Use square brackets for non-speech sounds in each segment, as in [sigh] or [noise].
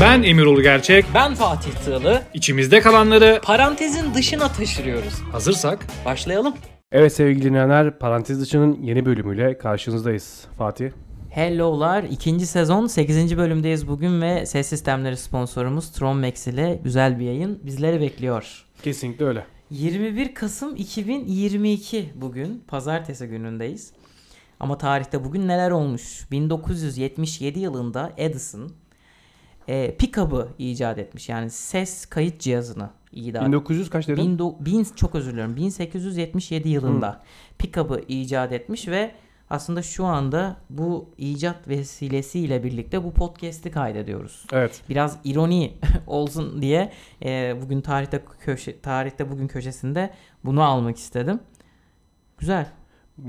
Ben Emirolu Gerçek. Ben Fatih Tığlı. İçimizde kalanları Parantezin dışına taşırıyoruz. hazırsak Başlayalım. Evet sevgili dinleyenler Parantez Dışı'nın yeni bölümüyle karşınızdayız. Fatih. Hello'lar. ikinci sezon 8. bölümdeyiz bugün ve ses sistemleri sponsorumuz Tron Max ile güzel bir yayın bizleri bekliyor. Kesinlikle öyle. 21 Kasım 2022 bugün. Pazartesi günündeyiz. Ama tarihte bugün neler olmuş? 1977 yılında Edison e, pick-up'ı icat etmiş. Yani ses kayıt cihazını icat 1900 kaç dedin? Bin, do- bin çok özür diliyorum. 1877 yılında pick-up'ı icat etmiş ve aslında şu anda bu icat vesilesiyle birlikte bu podcast'i kaydediyoruz. Evet. Biraz ironi [laughs] olsun diye e, bugün tarihte köşe tarihte bugün köşesinde bunu almak istedim. Güzel.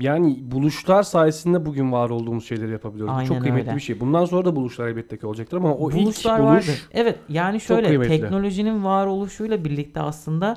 Yani buluşlar sayesinde bugün var olduğumuz şeyleri yapabiliyoruz. Aynen çok kıymetli öyle. bir şey. Bundan sonra da buluşlar elbette ki olacaktır ama o Buluşlar ilk buluş vardır. Evet yani şöyle teknolojinin varoluşuyla birlikte aslında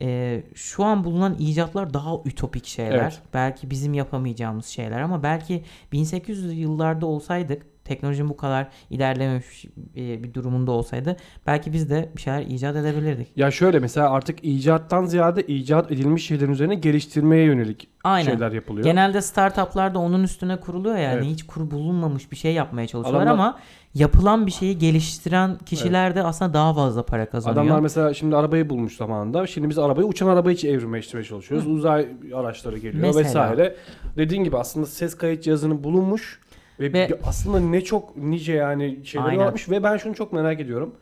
e, şu an bulunan icatlar daha ütopik şeyler. Evet. Belki bizim yapamayacağımız şeyler ama belki 1800 yıllarda olsaydık teknolojinin bu kadar ilerlememiş e, bir durumunda olsaydı belki biz de bir şeyler icat edebilirdik. ya şöyle mesela artık icattan ziyade icat edilmiş şeylerin üzerine geliştirmeye yönelik Aynen. şeyler yapılıyor. Genelde startuplar da onun üstüne kuruluyor yani Evet. hiç kur bulunmamış bir şey yapmaya çalışıyorlar Adamlar- ama yapılan bir şeyi geliştiren kişiler de aslında daha fazla para kazanıyor. Adamlar mesela şimdi arabayı bulmuş zamanında. Şimdi biz arabayı uçan arabayı evrimleştirmeye çalışıyoruz. Uzay araçları geliyor Mesela. vesaire. Dediğin gibi aslında ses kayıt cihazının bulunmuş ve, Ve- aslında ne çok nice yani şeyleri Aynen. varmış ve ben şunu çok merak ediyorum.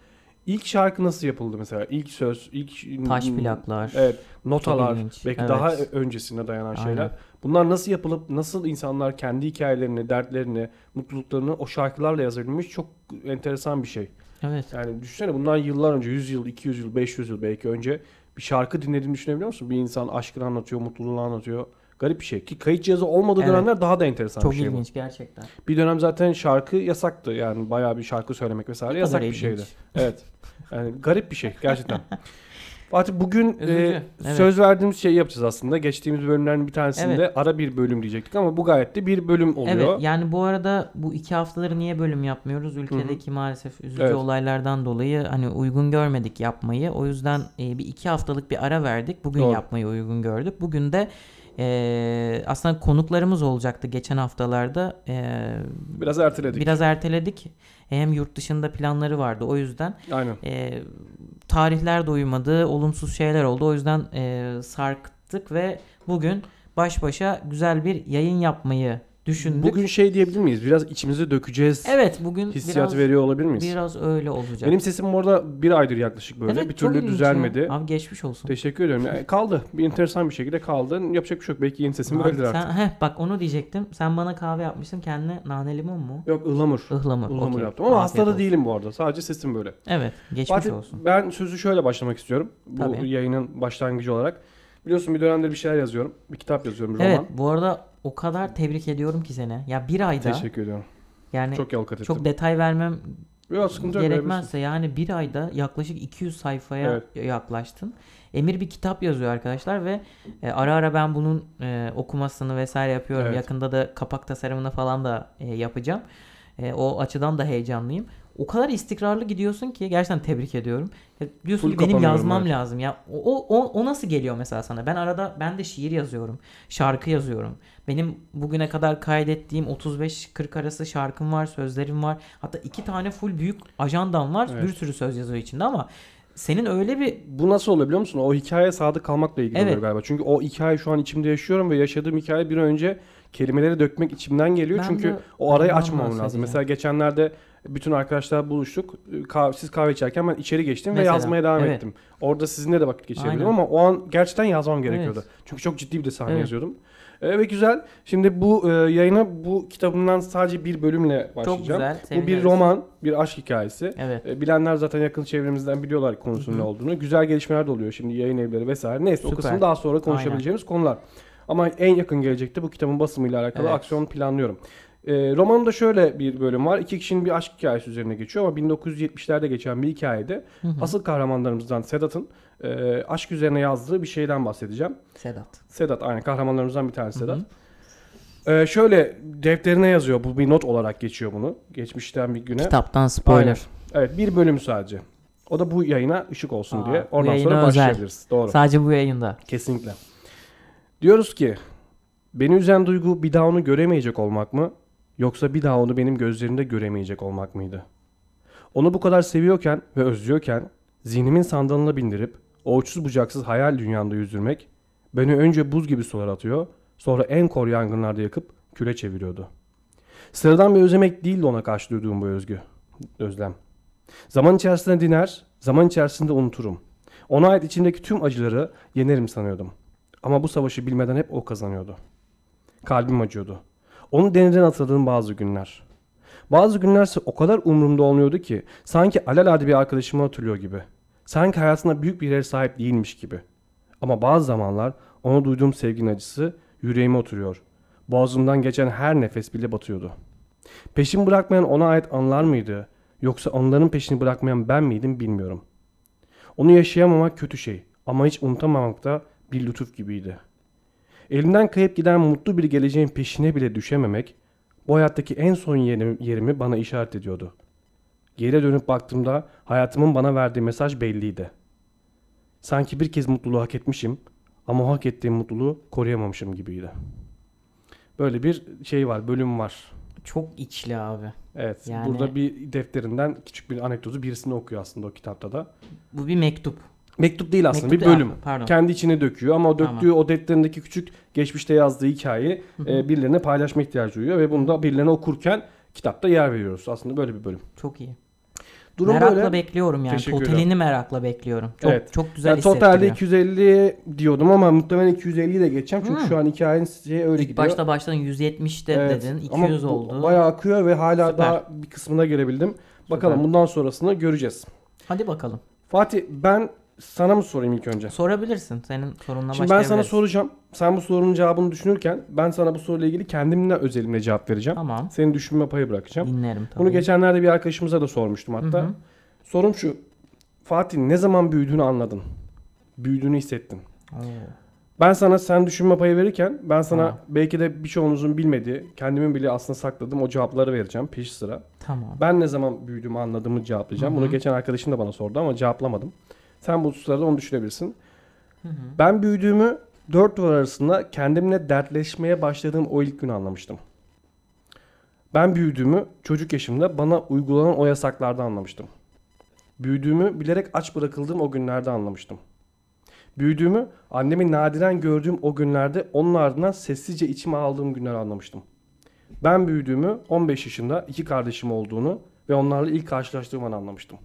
İlk şarkı nasıl yapıldı mesela? İlk söz, ilk Taş plaklar. Evet, notalar, belki Evet. daha öncesine dayanan Aynen. şeyler. Bunlar nasıl yapılıp nasıl insanlar kendi hikayelerini, dertlerini, mutluluklarını o şarkılarla yazabilmiş çok enteresan bir şey. Evet. Yani düşünsene bundan yıllar önce 100 yıl, 200 yıl, 500 yıl belki önce bir şarkı dinlediğini düşünebiliyor musun? Bir insan aşkını anlatıyor, mutluluğunu anlatıyor. Garip bir şey. Ki kayıt cihazı olmadığı Evet. dönemler daha da enteresan Çok bir şey ilginç gerçekten. bu. Bir dönem zaten şarkı yasaktı. Yani bayağı bir şarkı söylemek vesaire Ne yasak bir şeydi. ilginç. Evet. Yani garip bir şey gerçekten. [laughs] Fatih bugün Üzücü, e, evet. söz verdiğimiz şeyi yapacağız aslında. Geçtiğimiz bölümlerin bir tanesinde Evet. ara bir bölüm diyecektik ama bu gayet de bir bölüm oluyor. Evet yani bu arada bu iki haftaları niye bölüm yapmıyoruz? Ülkedeki maalesef üzücü Evet. olaylardan dolayı hani uygun görmedik yapmayı. O yüzden e, bir iki haftalık bir ara verdik. Bugün Doğru. yapmayı uygun gördük. Bugün de e, aslında konuklarımız olacaktı geçen haftalarda. E, Biraz erteledik. biraz erteledik. Hem yurt dışında planları vardı o yüzden. Aynen. E, tarihler de uymadı. Olumsuz şeyler oldu. O yüzden e, sarktık ve bugün baş başa güzel bir yayın yapmayı düşündük. Bugün şey diyebilir miyiz? Biraz içimize dökeceğiz. Evet bugün Hissiyatı biraz, veriyor olabilir miyiz? biraz öyle olacak. Benim sesim bu arada bir aydır yaklaşık böyle. Evet, bir türlü düzelmedi. ya. Abi geçmiş olsun. Teşekkür ediyorum. Yani kaldı. Bir enteresan bir şekilde kaldı. Yapacak bir şey yok. Belki yeni sesim Abi böyledir sen, artık. heh, bak onu diyecektim. Sen bana kahve yapmıştın. Kendine nane limon mu? Yok ıhlamur. Ihlamur. Ihlamur okey. yaptım. Ama Afiyet hasta da olsun. değilim bu arada. Sadece sesim böyle. Evet. Geçmiş Fatih olsun. ben sözü şöyle başlamak istiyorum. Bu Tabii. yayının başlangıcı olarak. Biliyorsun bir dönemdir bir şeyler yazıyorum. Bir kitap yazıyorum. Bir Evet. roman. Bu arada o kadar tebrik ediyorum ki seni. Ya bir ayda Teşekkür ediyorum. yani Çok yalkat ettim. çok detay vermem Yok sıkıntı yok. gerekmezse yani bir ayda yaklaşık 200 sayfaya Evet. yaklaştın. Emir bir kitap yazıyor arkadaşlar ve e, ara ara ben bunun e, okumasını vesaire yapıyorum. Evet. Yakında da kapak tasarımını falan da e, yapacağım. E, o açıdan da heyecanlıyım. O kadar istikrarlı gidiyorsun ki gerçekten tebrik ediyorum. Ya diyorsun Full ki benim yazmam evet. lazım ya. O, o, o nasıl geliyor mesela sana? Ben arada ben de şiir yazıyorum. Şarkı yazıyorum. Benim bugüne kadar kaydettiğim 35-40 arası şarkım var, sözlerim var. Hatta iki tane full büyük ajandam var. Evet. Bir sürü söz yazıyor içinde ama senin öyle bir Bu nasıl oluyor biliyor musun? O hikayeye sadık kalmakla ilgili Evet. oluyor galiba. Çünkü o hikaye şu an içimde yaşıyorum ve yaşadığım hikaye bir önce kelimeleri dökmek içimden geliyor. Ben Çünkü o arayı açmamam lazım. Mesela geçenlerde bütün arkadaşlar buluştuk. Kahve, siz kahve içerken ben içeri geçtim Mesela, ve yazmaya devam evet. ettim. Orada sizinle de vakit geçirebildim Aynen. ama o an gerçekten yazmam gerekiyordu. Çünkü çok ciddi bir de sahne Evet. yazıyordum. E, ve güzel. Şimdi bu e, yayına bu kitabımdan sadece bir bölümle başlayacağım. çok güzel. Bu bir roman, bir aşk hikayesi. Evet. E, Bilenler zaten yakın çevremizden biliyorlar konusunun ne olduğunu. Güzel gelişmeler de oluyor şimdi yayın evleri vesaire. Neyse o Süper. kısmı daha sonra konuşabileceğimiz konular. Ama en yakın gelecekte bu kitabın basımıyla alakalı Evet. aksiyon planlıyorum. E, romanımda şöyle bir bölüm var. İki kişinin bir aşk hikayesi üzerine geçiyor ama 1970'lerde geçen bir hikayede Hı hı. asıl kahramanlarımızdan Sedat'ın e, aşk üzerine yazdığı bir şeyden bahsedeceğim. Sedat. Sedat aynı kahramanlarımızdan bir tanesi Hı hı. Sedat. Ee, şöyle defterine yazıyor. Bu bir not olarak geçiyor bunu. Geçmişten bir güne. Kitaptan spoiler. Aynen. Evet bir bölüm sadece. O da bu yayına ışık olsun Aa, diye. yayına sonra özel. başlayabiliriz. Doğru. Sadece bu yayında. Kesinlikle. Diyoruz ki beni üzen duygu bir daha onu göremeyecek olmak mı? Yoksa bir daha onu benim gözlerimde göremeyecek olmak mıydı? Onu bu kadar seviyorken ve özlüyorken zihnimin sandalına bindirip o uçsuz bucaksız hayal dünyamda yüzdürmek beni önce buz gibi sular atıyor sonra en kor yangınlarda yakıp küle çeviriyordu. Sıradan bir özlemek değildi ona karşı duyduğum bu özgü, özlem. Zaman içerisinde diner, zaman içerisinde unuturum. Ona ait içimdeki tüm acıları yenerim sanıyordum. Ama bu savaşı bilmeden hep o kazanıyordu. Kalbim acıyordu. Onu denizden atladığım bazı günler. Bazı günlerse o kadar umurumda olmuyordu ki sanki alelade bir arkadaşımı hatırlıyor gibi. Sanki hayatında büyük bir yere sahip değilmiş gibi. Ama bazı zamanlar ona duyduğum sevginin acısı yüreğime oturuyor. Boğazımdan geçen her nefes bile batıyordu. Peşimi bırakmayan ona ait anılar mıydı? Yoksa onların peşini bırakmayan ben miydim bilmiyorum. Onu yaşayamamak kötü şey ama hiç unutamamak da bir lütuf gibiydi. Elimden kayıp giden mutlu bir geleceğin peşine bile düşememek bu hayattaki en son yerim- yerimi bana işaret ediyordu. Geri dönüp baktığımda hayatımın bana verdiği mesaj belliydi. Sanki bir kez mutluluğu hak etmişim ama hak ettiğim mutluluğu koruyamamışım gibiydi. Böyle bir şey var, bölüm var. Çok içli abi. Evet, Yani- burada bir defterinden küçük bir anekdotu birisini okuyor aslında o kitapta da. Bu bir mektup. Mektup değil aslında Mektup bir değil, bölüm. Pardon. Kendi içine döküyor ama o döktüğü o defterindeki küçük geçmişte yazdığı hikayeyi e, birilerine paylaşma ihtiyacı duyuyor ve bunu da birilerine okurken kitapta yer veriyoruz. Aslında böyle bir bölüm. Çok iyi. Durum merakla böyle. bekliyorum yani. Teşekkür Totalini merakla bekliyorum. Çok Evet. çok güzel Yani totalde hissettiriyor. 250 diyordum ama muhtemelen 250'yi de geçeceğim. Çünkü Hmm. şu an hikayenin şey öyle İlk gidiyor. başta başladın 170'te Evet. dedin. Ama 200 bu oldu. Bayağı akıyor ve hala Süper. daha bir kısmına gelebildim. Bakalım Süper. bundan sonrasını göreceğiz. Hadi bakalım. Fatih ben sana mı sorayım ilk önce? Sorabilirsin. Senin sorunla Şimdi ben sana soracağım. Sen bu sorunun cevabını düşünürken ben sana bu soruyla ilgili kendimle özelimle cevap vereceğim. Tamam. Senin düşünme payı bırakacağım. Dinlerim tabii. Bunu geçenlerde bir arkadaşımıza da sormuştum hatta. Hı hı. Sorum şu. Fatih ne zaman büyüdüğünü anladın? Büyüdüğünü hissettin. Oo. Ben sana sen düşünme payı verirken ben sana Tamam. belki de birçoğunuzun bilmediği, kendimin bile aslında sakladığım o cevapları vereceğim peş sıra. Tamam. Ben ne zaman büyüdüğümü anladığımı cevaplayacağım. Hı hı. Bunu geçen arkadaşım da bana sordu ama cevaplamadım. Sen bu sırada onu düşünebilirsin. Hı hı. Ben büyüdüğümü dört duvar arasında kendimle dertleşmeye başladığım o ilk gün anlamıştım. Ben büyüdüğümü çocuk yaşımda bana uygulanan o yasaklarda anlamıştım. Büyüdüğümü bilerek aç bırakıldığım o günlerde anlamıştım. Büyüdüğümü annemi nadiren gördüğüm o günlerde onun ardından sessizce içime aldığım günler anlamıştım. Ben büyüdüğümü 15 yaşında iki kardeşim olduğunu ve onlarla ilk karşılaştığım an anlamıştım.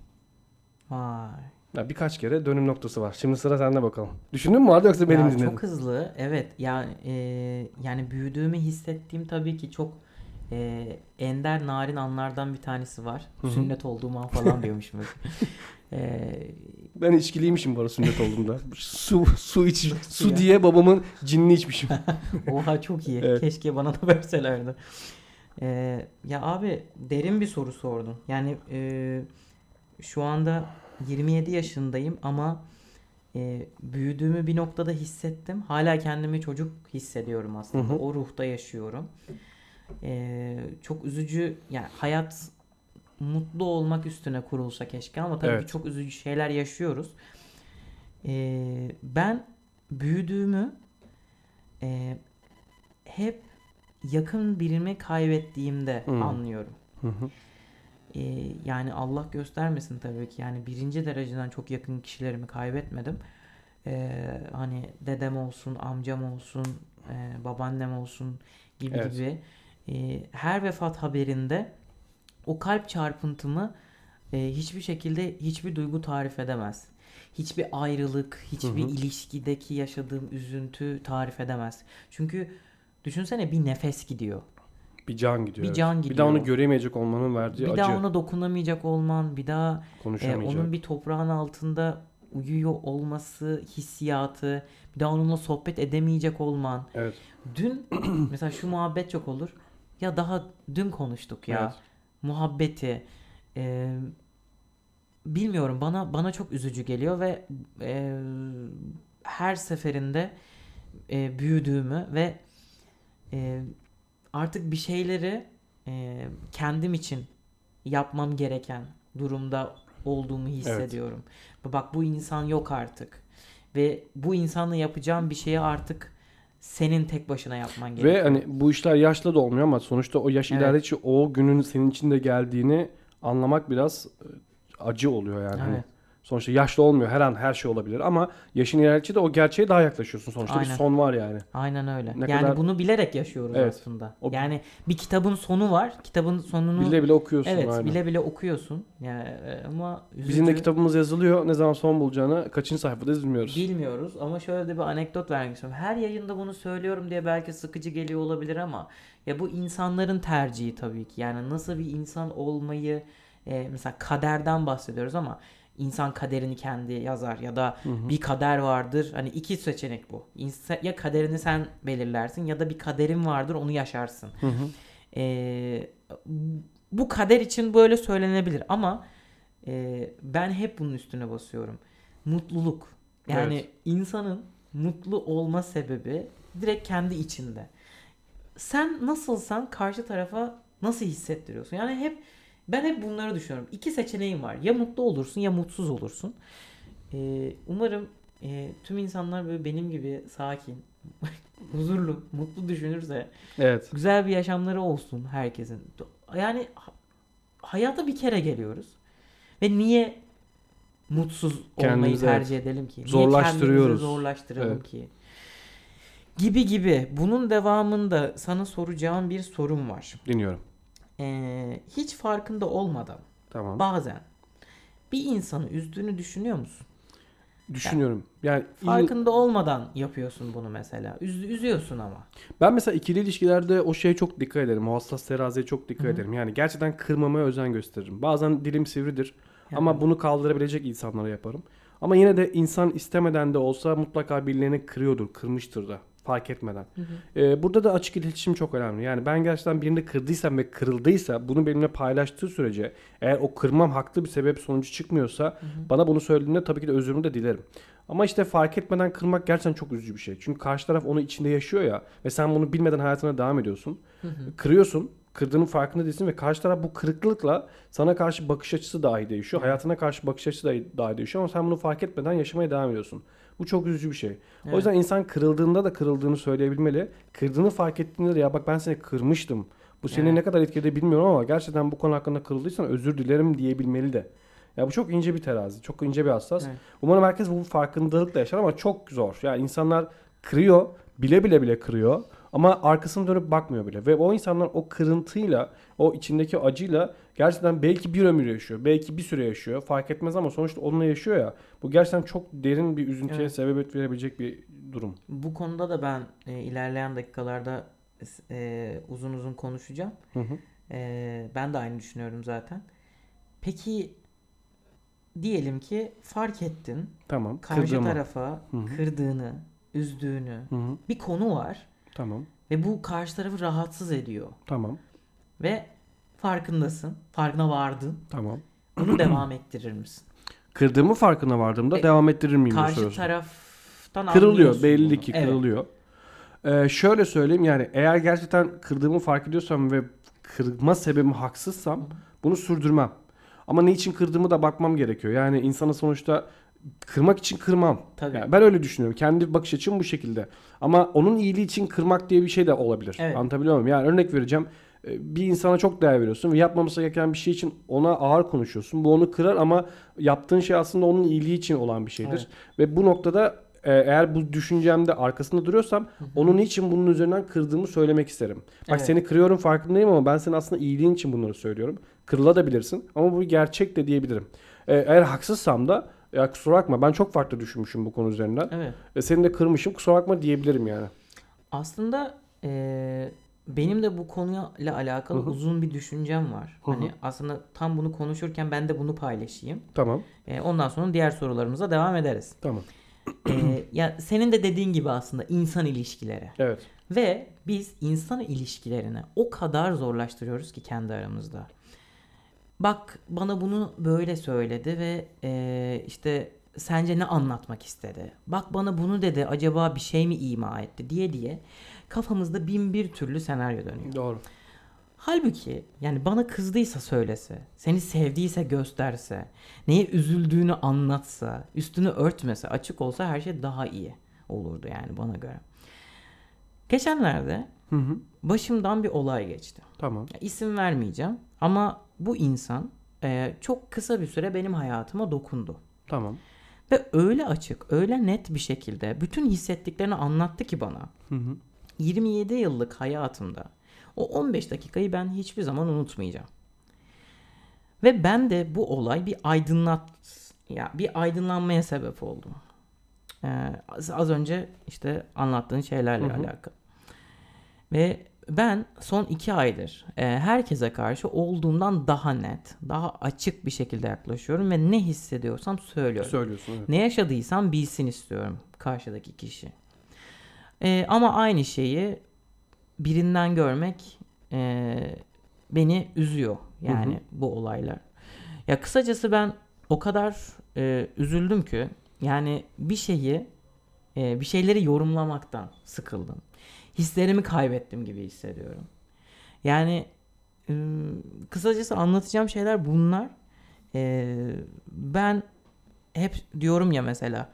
Vay. Ya birkaç kere dönüm noktası var. Şimdi sıra sende bakalım. Düşündün mü vardı yoksa benim Ya dinledin? çok hızlı. Evet. Yani e, yani büyüdüğümü hissettiğim tabii ki çok e, ender narin anlardan bir tanesi var. Hı hı. Sünnet olduğum an falan diyormuşum. [laughs] e, Ben içkiliymişim bu arada sünnet olduğumda. su su iç Su ya. diye babamın cinini içmişim. [laughs] oha çok iyi. Evet. Keşke bana da verselerdi. E, ya abi derin bir soru sordun. Yani e, şu anda 27 yaşındayım ama e, büyüdüğümü bir noktada hissettim. Hala kendimi çocuk hissediyorum aslında. Hı hı. O ruhta yaşıyorum. E, çok üzücü. Yani hayat mutlu olmak üstüne kurulsa keşke ama tabii Evet. ki çok üzücü şeyler yaşıyoruz. E, ben büyüdüğümü e, hep yakın birini kaybettiğimde Hmm. anlıyorum. Hı hı. Ee, yani Allah göstermesin tabii ki yani birinci dereceden çok yakın kişilerimi kaybetmedim. Ee, hani dedem olsun, amcam olsun, e, babaannem olsun gibi Evet. gibi. Ee, her vefat haberinde o kalp çarpıntımı e, hiçbir şekilde hiçbir duygu tarif edemez. Hiçbir ayrılık, hiçbir Hı hı. ilişkideki yaşadığım üzüntü tarif edemez. Çünkü düşünsene bir nefes gidiyor. Bir can gidiyor. Bir evet. can Bir gidiyor. daha onu göremeyecek olmanın verdiği Bir acı. daha ona dokunamayacak olman, bir daha e, onun bir toprağın altında uyuyor olması hissiyatı, bir daha onunla sohbet edemeyecek olman. Evet. Dün [clears throat] mesela şu muhabbet çok olur. Ya daha dün konuştuk ya. Evet. Muhabbeti. e, bilmiyorum bana bana çok üzücü geliyor ve e, her seferinde e, büyüdüğümü ve e, artık bir şeyleri e, kendim için yapmam gereken durumda olduğumu hissediyorum. Bak bu insan yok artık. Ve bu insanla yapacağım bir şeyi artık senin tek başına yapman gerekiyor. Ve hani bu işler yaşla da olmuyor ama sonuçta o yaş Evet. ilerledikçe o günün senin içinde geldiğini anlamak biraz acı oluyor yani. Hani Evet. Sonuçta yaşlı olmuyor. Her an her şey olabilir ama yaşın ilerledikçe de o gerçeğe daha yaklaşıyorsun. Sonuçta bir Aynen. son var yani. Aynen öyle. Ne yani kadar- bunu bilerek yaşıyoruz Evet. aslında. O- Yani bir kitabın sonu var. Kitabın sonunu Bile bile okuyorsun evet aynen. bile bile okuyorsun. Yani e, ama Bizim de üzücü. kitabımız yazılıyor. Ne zaman son bulacağını kaçıncı sayfada bilmiyoruz. Bilmiyoruz ama şöyle de bir anekdot vermek istiyorum. Her yayında bunu söylüyorum diye belki sıkıcı geliyor olabilir ama ya bu insanların tercihi tabii ki. Yani nasıl bir insan olmayı e, mesela kaderden bahsediyoruz ama insan kaderini kendi yazar ya da bir kader vardır. Hani iki seçenek bu. İnsa- ya kaderini sen belirlersin ya da bir kaderin vardır onu yaşarsın. Hı hı. E, bu kader için böyle söylenebilir ama e, ben hep bunun üstüne basıyorum. Mutluluk. Yani Evet. insanın mutlu olma sebebi direkt kendi içinde. Sen nasılsan karşı tarafa nasıl hissettiriyorsun? Yani hep ben hep bunları düşünüyorum. İki seçeneğin var. Ya mutlu olursun ya mutsuz olursun. Ee, umarım e, tüm insanlar böyle benim gibi sakin, [laughs] huzurlu, mutlu düşünürse Evet. güzel bir yaşamları olsun herkesin. Yani ha- hayata bir kere geliyoruz. Ve niye mutsuz olmayı tercih edelim ki? Niye Zorlaştırıyoruz. kendimizi zorlaştıralım Evet. ki? Gibi gibi. Bunun devamında sana soracağım bir sorum var. Dinliyorum. Ee, hiç farkında olmadan Tamam. bazen bir insanı üzdüğünü düşünüyor musun? Düşünüyorum. Yani il- Farkında olmadan yapıyorsun bunu mesela. Üz- üzüyorsun ama. ben mesela ikili ilişkilerde o şeye çok dikkat ederim. O hassas teraziye çok dikkat Hı hı. ederim. Yani gerçekten kırmamaya özen gösteririm. Bazen dilim sivridir ama bunu kaldırabilecek insanlara yaparım. Ama yine de insan istemeden de olsa mutlaka birilerini kırıyordur, kırmıştır da fark etmeden. Ee, burada da açık iletişim çok önemli. Yani ben gerçekten birini kırdıysam ve kırıldıysa bunu benimle paylaştığı sürece eğer o kırmam haklı bir sebep sonucu çıkmıyorsa bana bunu söylediğinde tabii ki de özrümü de dilerim. Ama işte fark etmeden kırmak gerçekten çok üzücü bir şey. Çünkü karşı taraf onu içinde yaşıyor ya ve sen bunu bilmeden hayatına devam ediyorsun. Kırıyorsun, kırdığının farkında değilsin ve karşı taraf bu kırıklıkla sana karşı bakış açısı dahi değişiyor. Hayatına karşı bakış açısı dahi, dahi değişiyor ama sen bunu fark etmeden yaşamaya devam ediyorsun. Bu çok üzücü bir şey. Evet. O yüzden insan kırıldığında da kırıldığını söyleyebilmeli. Kırdığını fark ettiğinde de ya bak ben seni kırmıştım. Bu seni Evet. ne kadar etkiledi bilmiyorum ama gerçekten bu konu hakkında kırıldıysan özür dilerim diyebilmeli de. Ya bu çok ince bir terazi. Çok ince bir hassas. Evet. Umarım herkes bu farkındalıkla yaşar ama çok zor. Yani insanlar kırıyor, bile bile bile kırıyor ama arkasını dönüp bakmıyor bile. Ve o insanlar o kırıntıyla, o içindeki acıyla gerçekten belki bir ömür yaşıyor, belki bir süre yaşıyor. Fark etmez ama sonuçta onunla yaşıyor ya. Bu gerçekten çok derin bir üzüntüye Evet. sebebiyet verebilecek bir durum. Bu konuda da ben e, ilerleyen dakikalarda e, uzun uzun konuşacağım. Hı hı. E, ben de aynı düşünüyorum zaten. Peki diyelim ki fark ettin Tamam. karşı Kırdığımı. tarafa Hı hı. kırdığını, üzdüğünü Hı hı. bir konu var Tamam. ve bu karşı tarafı rahatsız ediyor Tamam. ve farkındasın, farkına vardın. Tamam. Bunu [clears throat] devam ettirir misin? Kırdığımı farkına vardığımda E, devam ettirir miyim Karşı taraftan Kırılıyor belli bunu. ki Evet. kırılıyor. Ee, şöyle söyleyeyim yani eğer gerçekten kırdığımı fark ediyorsam ve kırma sebebim haksızsam bunu sürdürmem. Ama ne için kırdığımı da bakmam gerekiyor. Yani insanı sonuçta kırmak için kırmam. Tabii. Yani ben öyle düşünüyorum. Kendi bakış açım bu şekilde. Ama onun iyiliği için kırmak diye bir şey de olabilir. Evet. Anlatabiliyor muyum? Yani örnek vereceğim. Ee, Bir insana çok değer veriyorsun ve yapmaması gereken bir şey için ona ağır konuşuyorsun. Bu onu kırar ama yaptığın şey aslında onun iyiliği için olan bir şeydir. Ve bu noktada e, eğer bu düşüncemde arkasında duruyorsam onun için bunun üzerinden kırdığımı söylemek isterim. Bak Evet. seni kırıyorum farkındayım ama ben senin aslında iyiliğin için bunları söylüyorum. Kırılabilirsin ama bu gerçek de diyebilirim. E, eğer haksızsam da ya kusura bakma ben çok farklı düşünmüşüm bu konu üzerinden. Evet. Ve seni de kırmışım kusura bakma diyebilirim yani. Aslında eee, benim de bu konuyla alakalı Hı hı. uzun bir düşüncem var. Hı hı. Hani aslında tam bunu konuşurken ben de bunu paylaşayım. Tamam Eee, ondan sonra diğer sorularımıza devam ederiz. tamam. Eee, [clears throat] ya senin de dediğin gibi aslında insan ilişkileri Evet. ve biz insan ilişkilerini o kadar zorlaştırıyoruz ki kendi aramızda. Bak bana bunu böyle söyledi ve eee, işte sence ne anlatmak istedi? Bak bana bunu dedi acaba bir şey mi ima etti diye diye kafamızda bin bir türlü senaryo dönüyor. Doğru. Halbuki yani bana kızdıysa söylese, seni sevdiyse gösterse, neye üzüldüğünü anlatsa, üstünü örtmese, açık olsa her şey daha iyi olurdu yani bana göre. Geçenlerde Hı hı. başımdan bir olay geçti. Tamam. Ya, İsim vermeyeceğim ama bu insan e, çok kısa bir süre benim hayatıma dokundu. Tamam. Ve öyle açık, öyle net bir şekilde bütün hissettiklerini anlattı ki bana. Hı hı. 27 yıllık hayatımda o 15 dakikayı ben hiçbir zaman unutmayacağım. Ve ben de bu olay bir aydınlat ya bir aydınlanmaya sebep oldu. Ee, az, az önce işte anlattığın şeylerle Hı hı. alakalı. Ve ben son iki aydır e, herkese karşı olduğumdan daha net, daha açık bir şekilde yaklaşıyorum ve ne hissediyorsam söylüyorum. Söylüyorsun evet. Ne yaşadıysam bilsin istiyorum karşıdaki kişi. Ee, ama aynı şeyi birinden görmek e, beni üzüyor. Yani Hı hı. bu olaylar. Ya kısacası ben o kadar e, üzüldüm ki yani bir şeyi e, bir şeyleri yorumlamaktan sıkıldım. Hislerimi kaybettim gibi hissediyorum. Yani e, kısacası anlatacağım şeyler bunlar. E, ben hep diyorum ya mesela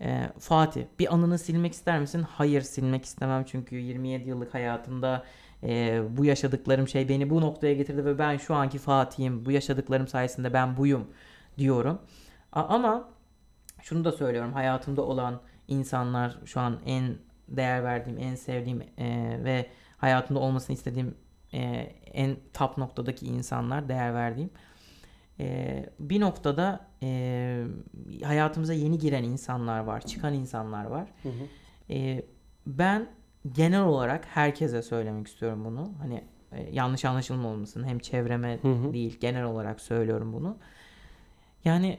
e, Fatih bir anını silmek ister misin? Hayır silmek istemem çünkü 27 yıllık hayatımda e, bu yaşadıklarım şey beni bu noktaya getirdi ve ben şu anki Fatih'im. Bu yaşadıklarım sayesinde ben buyum diyorum. A- ama şunu da söylüyorum hayatımda olan insanlar şu an en değer verdiğim, en sevdiğim e, ve hayatımda olmasını istediğim e, en top noktadaki insanlar, değer verdiğim. E, bir noktada e, hayatımıza yeni giren insanlar var, çıkan insanlar var. Hı hı. E, ben genel olarak herkese söylemek istiyorum bunu. Hani e, yanlış anlaşılmamasın hem çevreme Hı hı. değil genel olarak söylüyorum bunu. Yani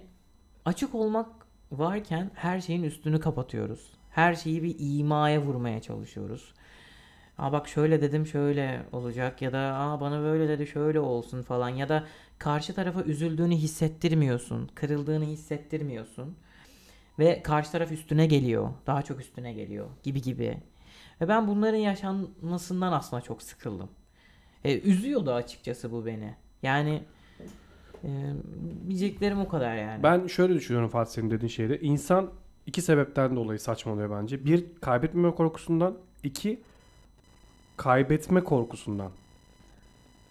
açık olmak varken her şeyin üstünü kapatıyoruz. Her şeyi bir imaya vurmaya çalışıyoruz. Aa bak şöyle dedim şöyle olacak ya da aa bana böyle dedi şöyle olsun falan ya da karşı tarafa üzüldüğünü hissettirmiyorsun, kırıldığını hissettirmiyorsun ve karşı taraf üstüne geliyor, daha çok üstüne geliyor gibi gibi. Ve ben bunların yaşanmasından aslında çok sıkıldım. E, üzüyordu açıkçası bu beni. Yani e, diyeceklerim o kadar yani. Ben şöyle düşünüyorum Fatih senin dediğin şeyde. İnsan iki sebepten dolayı saçmalıyor bence. Bir, kaybetmeme korkusundan. iki kaybetme korkusundan.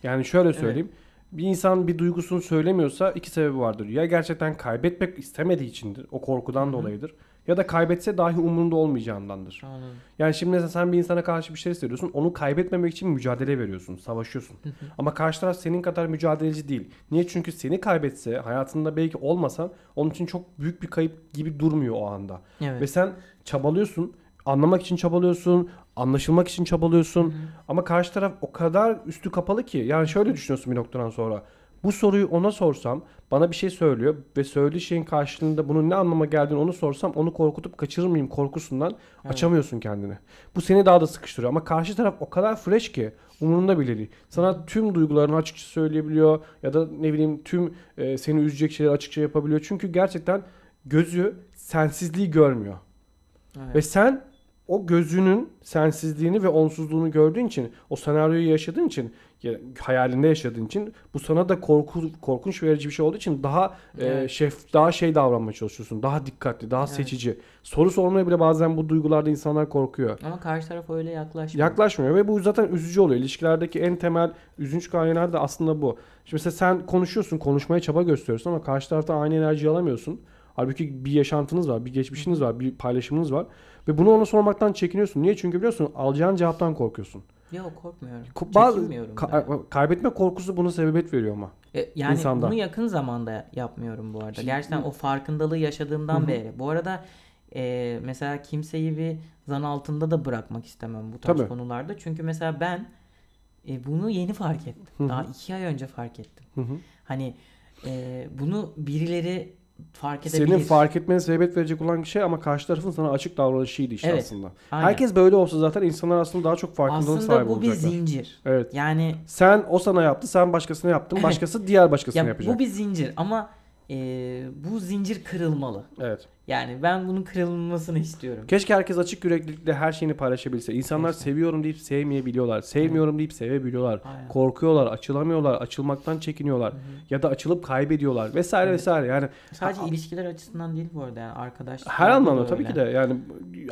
Yani şöyle söyleyeyim. Bir insan bir duygusunu söylemiyorsa iki sebebi vardır. Ya gerçekten kaybetmek istemediği içindir. O korkudan Hı hı. dolayıdır. Ya da kaybetse dahi umurunda olmayacağındandır. Anladım. Yani şimdi mesela sen bir insana karşı bir şey hissediyorsun. Onu kaybetmemek için mücadele veriyorsun. Savaşıyorsun. Hı hı. Ama karşı taraf senin kadar mücadeleci değil. Niye? Çünkü seni kaybetse hayatında belki olmasan onun için çok büyük bir kayıp gibi durmuyor o anda. Evet. Ve sen çabalıyorsun. Anlamak için çabalıyorsun. Anlaşılmak için çabalıyorsun. Hı hı. Ama karşı taraf o kadar üstü kapalı ki. Yani şöyle düşünüyorsun bir noktadan sonra. Bu soruyu ona sorsam bana bir şey söylüyor ve söylediği şeyin karşılığında bunun ne anlama geldiğini onu sorsam onu korkutup kaçırır mıyım korkusundan Evet. açamıyorsun kendini. Bu seni daha da sıkıştırıyor ama karşı taraf o kadar fresh ki umurunda bile değil. Sana tüm duygularını açıkça söyleyebiliyor ya da ne bileyim tüm e, seni üzecek şeyleri açıkça yapabiliyor. Çünkü gerçekten gözü sensizliği görmüyor. Evet. Ve sen o gözünün sensizliğini ve onsuzluğunu gördüğün için, o senaryoyu yaşadığın için, ya, hayalinde yaşadığın için bu sana da korku korkunç verici bir şey olduğu için daha e, Evet. şef daha şey davranmaya çalışıyorsun. Daha dikkatli, daha Evet. seçici. Soru sormaya bile bazen bu duygularda insanlar korkuyor. Ama karşı taraf öyle yaklaşmıyor. Yaklaşmıyor ve bu zaten üzücü oluyor. İlişkilerdeki en temel üzünç kaynağı da aslında bu. Şimdi mesela sen konuşuyorsun, konuşmaya çaba gösteriyorsun ama karşı taraftan aynı enerjiyi alamıyorsun. Halbuki bir yaşantınız var, bir geçmişiniz var, bir paylaşımınız var. Ve bunu ona sormaktan çekiniyorsun. Niye? Çünkü biliyorsun alacağın cevaptan korkuyorsun. Yok korkmuyorum. Ko- Bazı Çekinmiyorum ka- kaybetme korkusu buna sebebiyet veriyor ama. E, yani insanda. bunu yakın zamanda yapmıyorum bu arada. Şimdi- Gerçekten o farkındalığı yaşadığımdan Hı hı. beri. Bu arada e, mesela kimseyi bir zan altında da bırakmak istemem bu tarz Tabii. konularda. Çünkü mesela ben e, bunu yeni fark ettim. Hı hı. Daha iki ay önce fark ettim. Hı hı. Hani e, bunu birileri fark edebilir. Senin fark etmene sebebiyet verecek olan bir şey ama karşı tarafın sana açık davranışıydı işte Evet, aslında. Aynen. Herkes böyle olsa zaten insanlar aslında daha çok farkındalık Aslında sahibi bu bir olacaklar. zincir. Evet. Yani Sen o sana yaptı, sen başkasına yaptın, Evet. [laughs] başkası diğer başkasına ya yapacak. bu bir zincir ama e, bu zincir kırılmalı. Evet. Yani ben bunun kırılmasını istiyorum. Keşke herkes açık yüreklilikle her şeyini paylaşabilse. İnsanlar Keşke. seviyorum deyip sevmeyebiliyorlar. Sevmiyorum deyip sevebiliyorlar. Aynen. Korkuyorlar, açılamıyorlar, açılmaktan çekiniyorlar. Ya da açılıp kaybediyorlar vesaire Evet. vesaire. Yani Sadece Ha- ilişkiler açısından değil bu arada yani arkadaşlık. her anlamda tabii ki de yani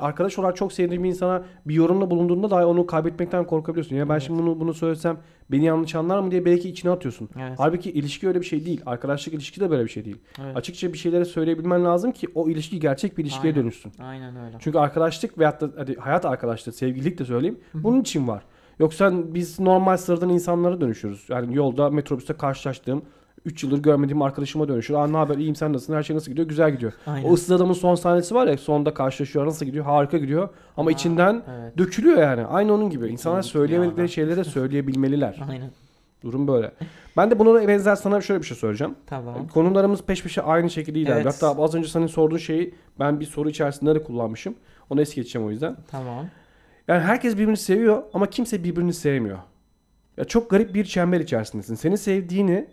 arkadaş olarak çok sevdiğim bir insana bir yorumda bulunduğunda dahi onu kaybetmekten korkabiliyorsun. Ya ben Evet. şimdi bunu bunu söylesem beni yanlış anlar mı diye belki içine atıyorsun. Evet. Halbuki ilişki öyle bir şey değil. Arkadaşlık ilişki de böyle bir şey değil. evet. Açıkça bir şeyleri söyleyebilmen lazım ki o ilişki gerçek bir ilişkiye Aynen. dönüşsün. Aynen öyle. Çünkü arkadaşlık veyahut da hadi hayat arkadaşlığı, sevgililik de söyleyeyim. Bunun için var. Yoksa biz normal sıradan insanlara dönüşüyoruz. Yani yolda metrobüste karşılaştığım 3 yıldır görmediğim arkadaşıma dönüşüyor. Aa ne haber iyiyim sen nasılsın her şey nasıl gidiyor güzel gidiyor. Aynen. O ıssız adamın son sahnesi var ya sonda karşılaşıyor nasıl gidiyor harika gidiyor. Ama Aa, içinden Evet. dökülüyor yani. Aynı onun gibi. İnsanlar söyleyemedikleri şeyleri de söyleyebilmeliler. [laughs] Aynen. Durum böyle. Ben de buna benzer sana şöyle bir şey söyleyeceğim. Tamam. Konularımız peş peşe aynı şekilde ilerliyor. Evet. Hatta az önce senin sorduğun şeyi ben bir soru içerisinde de kullanmışım. Onu es geçeceğim o yüzden. Tamam. Yani herkes birbirini seviyor ama kimse birbirini sevmiyor. Ya çok garip bir çember içerisindesin. Seni sevdiğini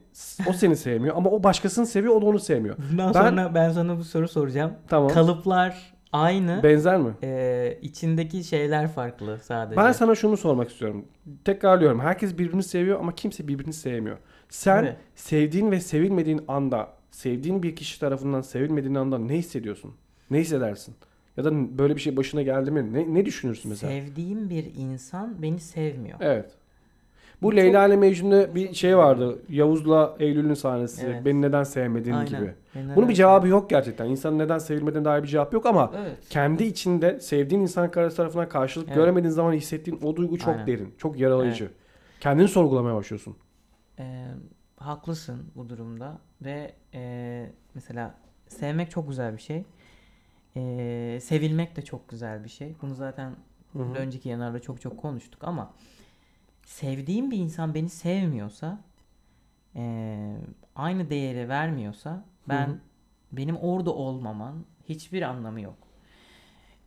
o seni sevmiyor ama o başkasını seviyor o da onu sevmiyor. Bundan Ben- sonra ben sana bu soru soracağım. Tamam. Kalıplar aynı. Benzer mi? Ee, içindeki şeyler farklı sadece. Ben sana şunu sormak istiyorum. Tekrarlıyorum. Herkes birbirini seviyor ama kimse birbirini sevmiyor. Sen Evet. sevdiğin ve sevilmediğin anda, sevdiğin bir kişi tarafından sevilmediğin anda ne hissediyorsun? Ne hissedersin? Ya da böyle bir şey başına geldi mi? Ne, ne düşünürsün mesela? Sevdiğim bir insan beni sevmiyor. Evet. Bu Leyla ile Mecnun'da bir şey vardı. Yavuz'la Eylül'ün sahnesi. Evet. Beni neden sevmedin Aynen. gibi. Beni Bunun bir cevabı yok gerçekten. İnsanın neden sevilmediğine dair bir cevap yok ama? Evet. kendi içinde sevdiğin insan karşı tarafından karşılık Evet. göremediğin zaman hissettiğin o duygu çok Aynen. derin. Çok yaralayıcı. Kendini sorgulamaya başlıyorsun. Ee, haklısın bu durumda ve e, mesela sevmek çok güzel bir şey. Ee, sevilmek de çok güzel bir şey. Bunu zaten Hı hı. önceki yanlarda çok çok konuştuk ama sevdiğim bir insan beni sevmiyorsa e, aynı değeri vermiyorsa ben Hı hı. benim orada olmaman hiçbir anlamı yok.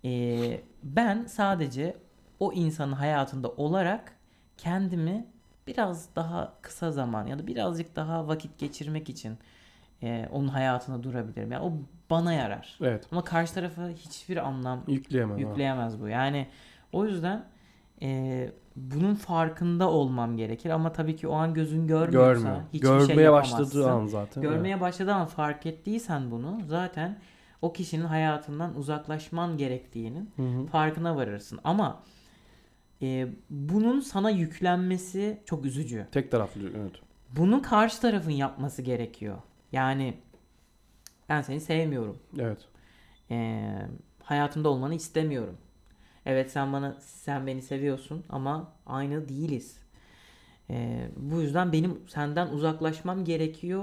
Ee, ben sadece o insanın hayatında olarak kendimi biraz daha kısa zaman ya da birazcık daha vakit geçirmek için e, onun hayatında durabilirim. Yani o bana yarar. Evet. Ama karşı tarafa hiçbir anlam Yükleyemem. ha. yükleyemez bu. Yani o yüzden e, bunun farkında olmam gerekir ama tabii ki o an gözün görmüyorsa Görmüyor. hiçbir Görmeye şey yapamazsın. başladığı an zaten. Görmeye başladığı an fark ettiysen bunu zaten o kişinin hayatından uzaklaşman gerektiğinin Evet. Hı hı. farkına varırsın. Ama e, bunun sana yüklenmesi çok üzücü. Tek taraflı evet. Bunu karşı tarafın yapması gerekiyor. Yani ben seni sevmiyorum. Evet. Ee, hayatımda olmanı istemiyorum. Evet sen bana sen beni seviyorsun ama aynı değiliz. Ee, bu yüzden benim senden uzaklaşmam gerekiyor.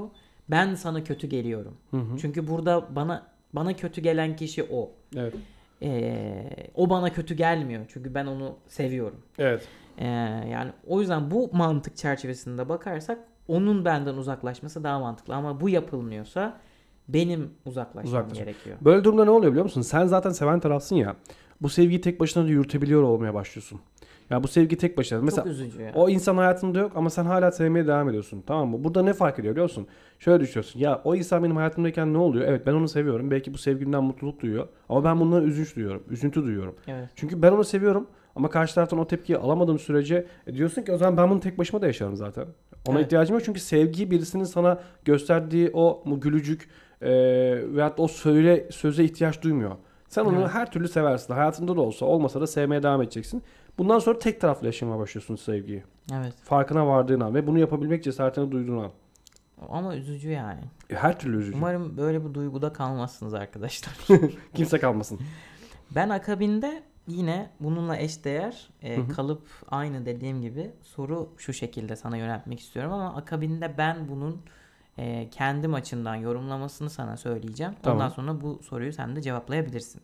Ben sana kötü geliyorum. Hı hı. Çünkü burada bana bana kötü gelen kişi o. Evet. Ee, o bana kötü gelmiyor. Çünkü ben onu seviyorum. Evet. Ee, yani o yüzden bu mantık çerçevesinde bakarsak onun benden uzaklaşması daha mantıklı. Ama bu yapılmıyorsa benim uzaklaşmam Uzaklaşma. gerekiyor. Böyle durumda ne oluyor biliyor musun? Sen zaten seven tarafsın ya. Bu sevgiyi tek başına da yürütebiliyor olmaya başlıyorsun. Ya bu sevgi tek başına. Mesela Çok üzücü ya. o insan hayatında yok ama sen hala sevmeye devam ediyorsun. Tamam mı? Burada ne fark ediyor biliyor musun? Şöyle düşünüyorsun. Ya o insan benim hayatımdayken ne oluyor? Evet ben onu seviyorum. Belki bu sevgimden mutluluk duyuyor. Ama ben bundan üzünç duyuyorum. Üzüntü duyuyorum. Evet. Çünkü ben onu seviyorum. Ama karşı taraftan o tepkiyi alamadığım sürece e, diyorsun ki o zaman ben bunu tek başıma da yaşarım zaten. Ona Evet. ihtiyacım yok çünkü sevgi birisinin sana gösterdiği o mu gülücük e, veyahut o söyle söze ihtiyaç duymuyor. Sen onu Evet. her türlü seversin. Hayatında da olsa olmasa da sevmeye devam edeceksin. Bundan sonra tek taraflı yaşamaya başlıyorsun sevgiyi. Evet. Farkına vardığın an ve bunu yapabilmek cesaretini duyduğun an. Ama üzücü yani. E, her türlü üzücü. Umarım böyle bir duyguda kalmazsınız arkadaşlar. [laughs] Kimse kalmasın. ben akabinde yine bununla eşdeğer e, Hı hı. kalıp aynı dediğim gibi soru şu şekilde sana yöneltmek istiyorum ama akabinde ben bunun e, kendim açımdan yorumlamasını sana söyleyeceğim. Ondan Tamam. sonra bu soruyu sen de cevaplayabilirsin.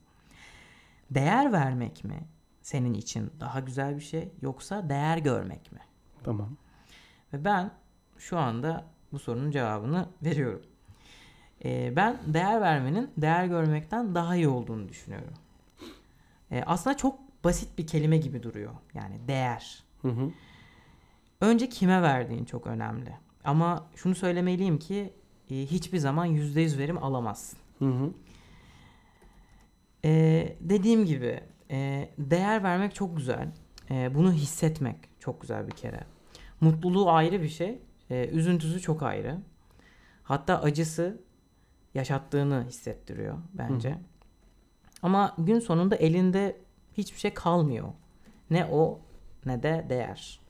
Değer vermek mi senin için daha güzel bir şey yoksa değer görmek mi? Tamam. Ve ben şu anda bu sorunun cevabını veriyorum. Ee, ben değer vermenin değer görmekten daha iyi olduğunu düşünüyorum. Ee, aslında çok basit bir kelime gibi duruyor. Yani değer. Hı hı. Önce kime verdiğin çok önemli. Ama şunu söylemeliyim ki e, hiçbir zaman %100 verim alamazsın. Hı hı. Ee, dediğim gibi e, değer vermek çok güzel. E, bunu hissetmek çok güzel bir kere. Mutluluğu ayrı bir şey. e, üzüntüsü çok ayrı. Hatta acısı yaşattığını hissettiriyor bence. Ama gün sonunda elinde hiçbir şey kalmıyor. Ne o ne de değer.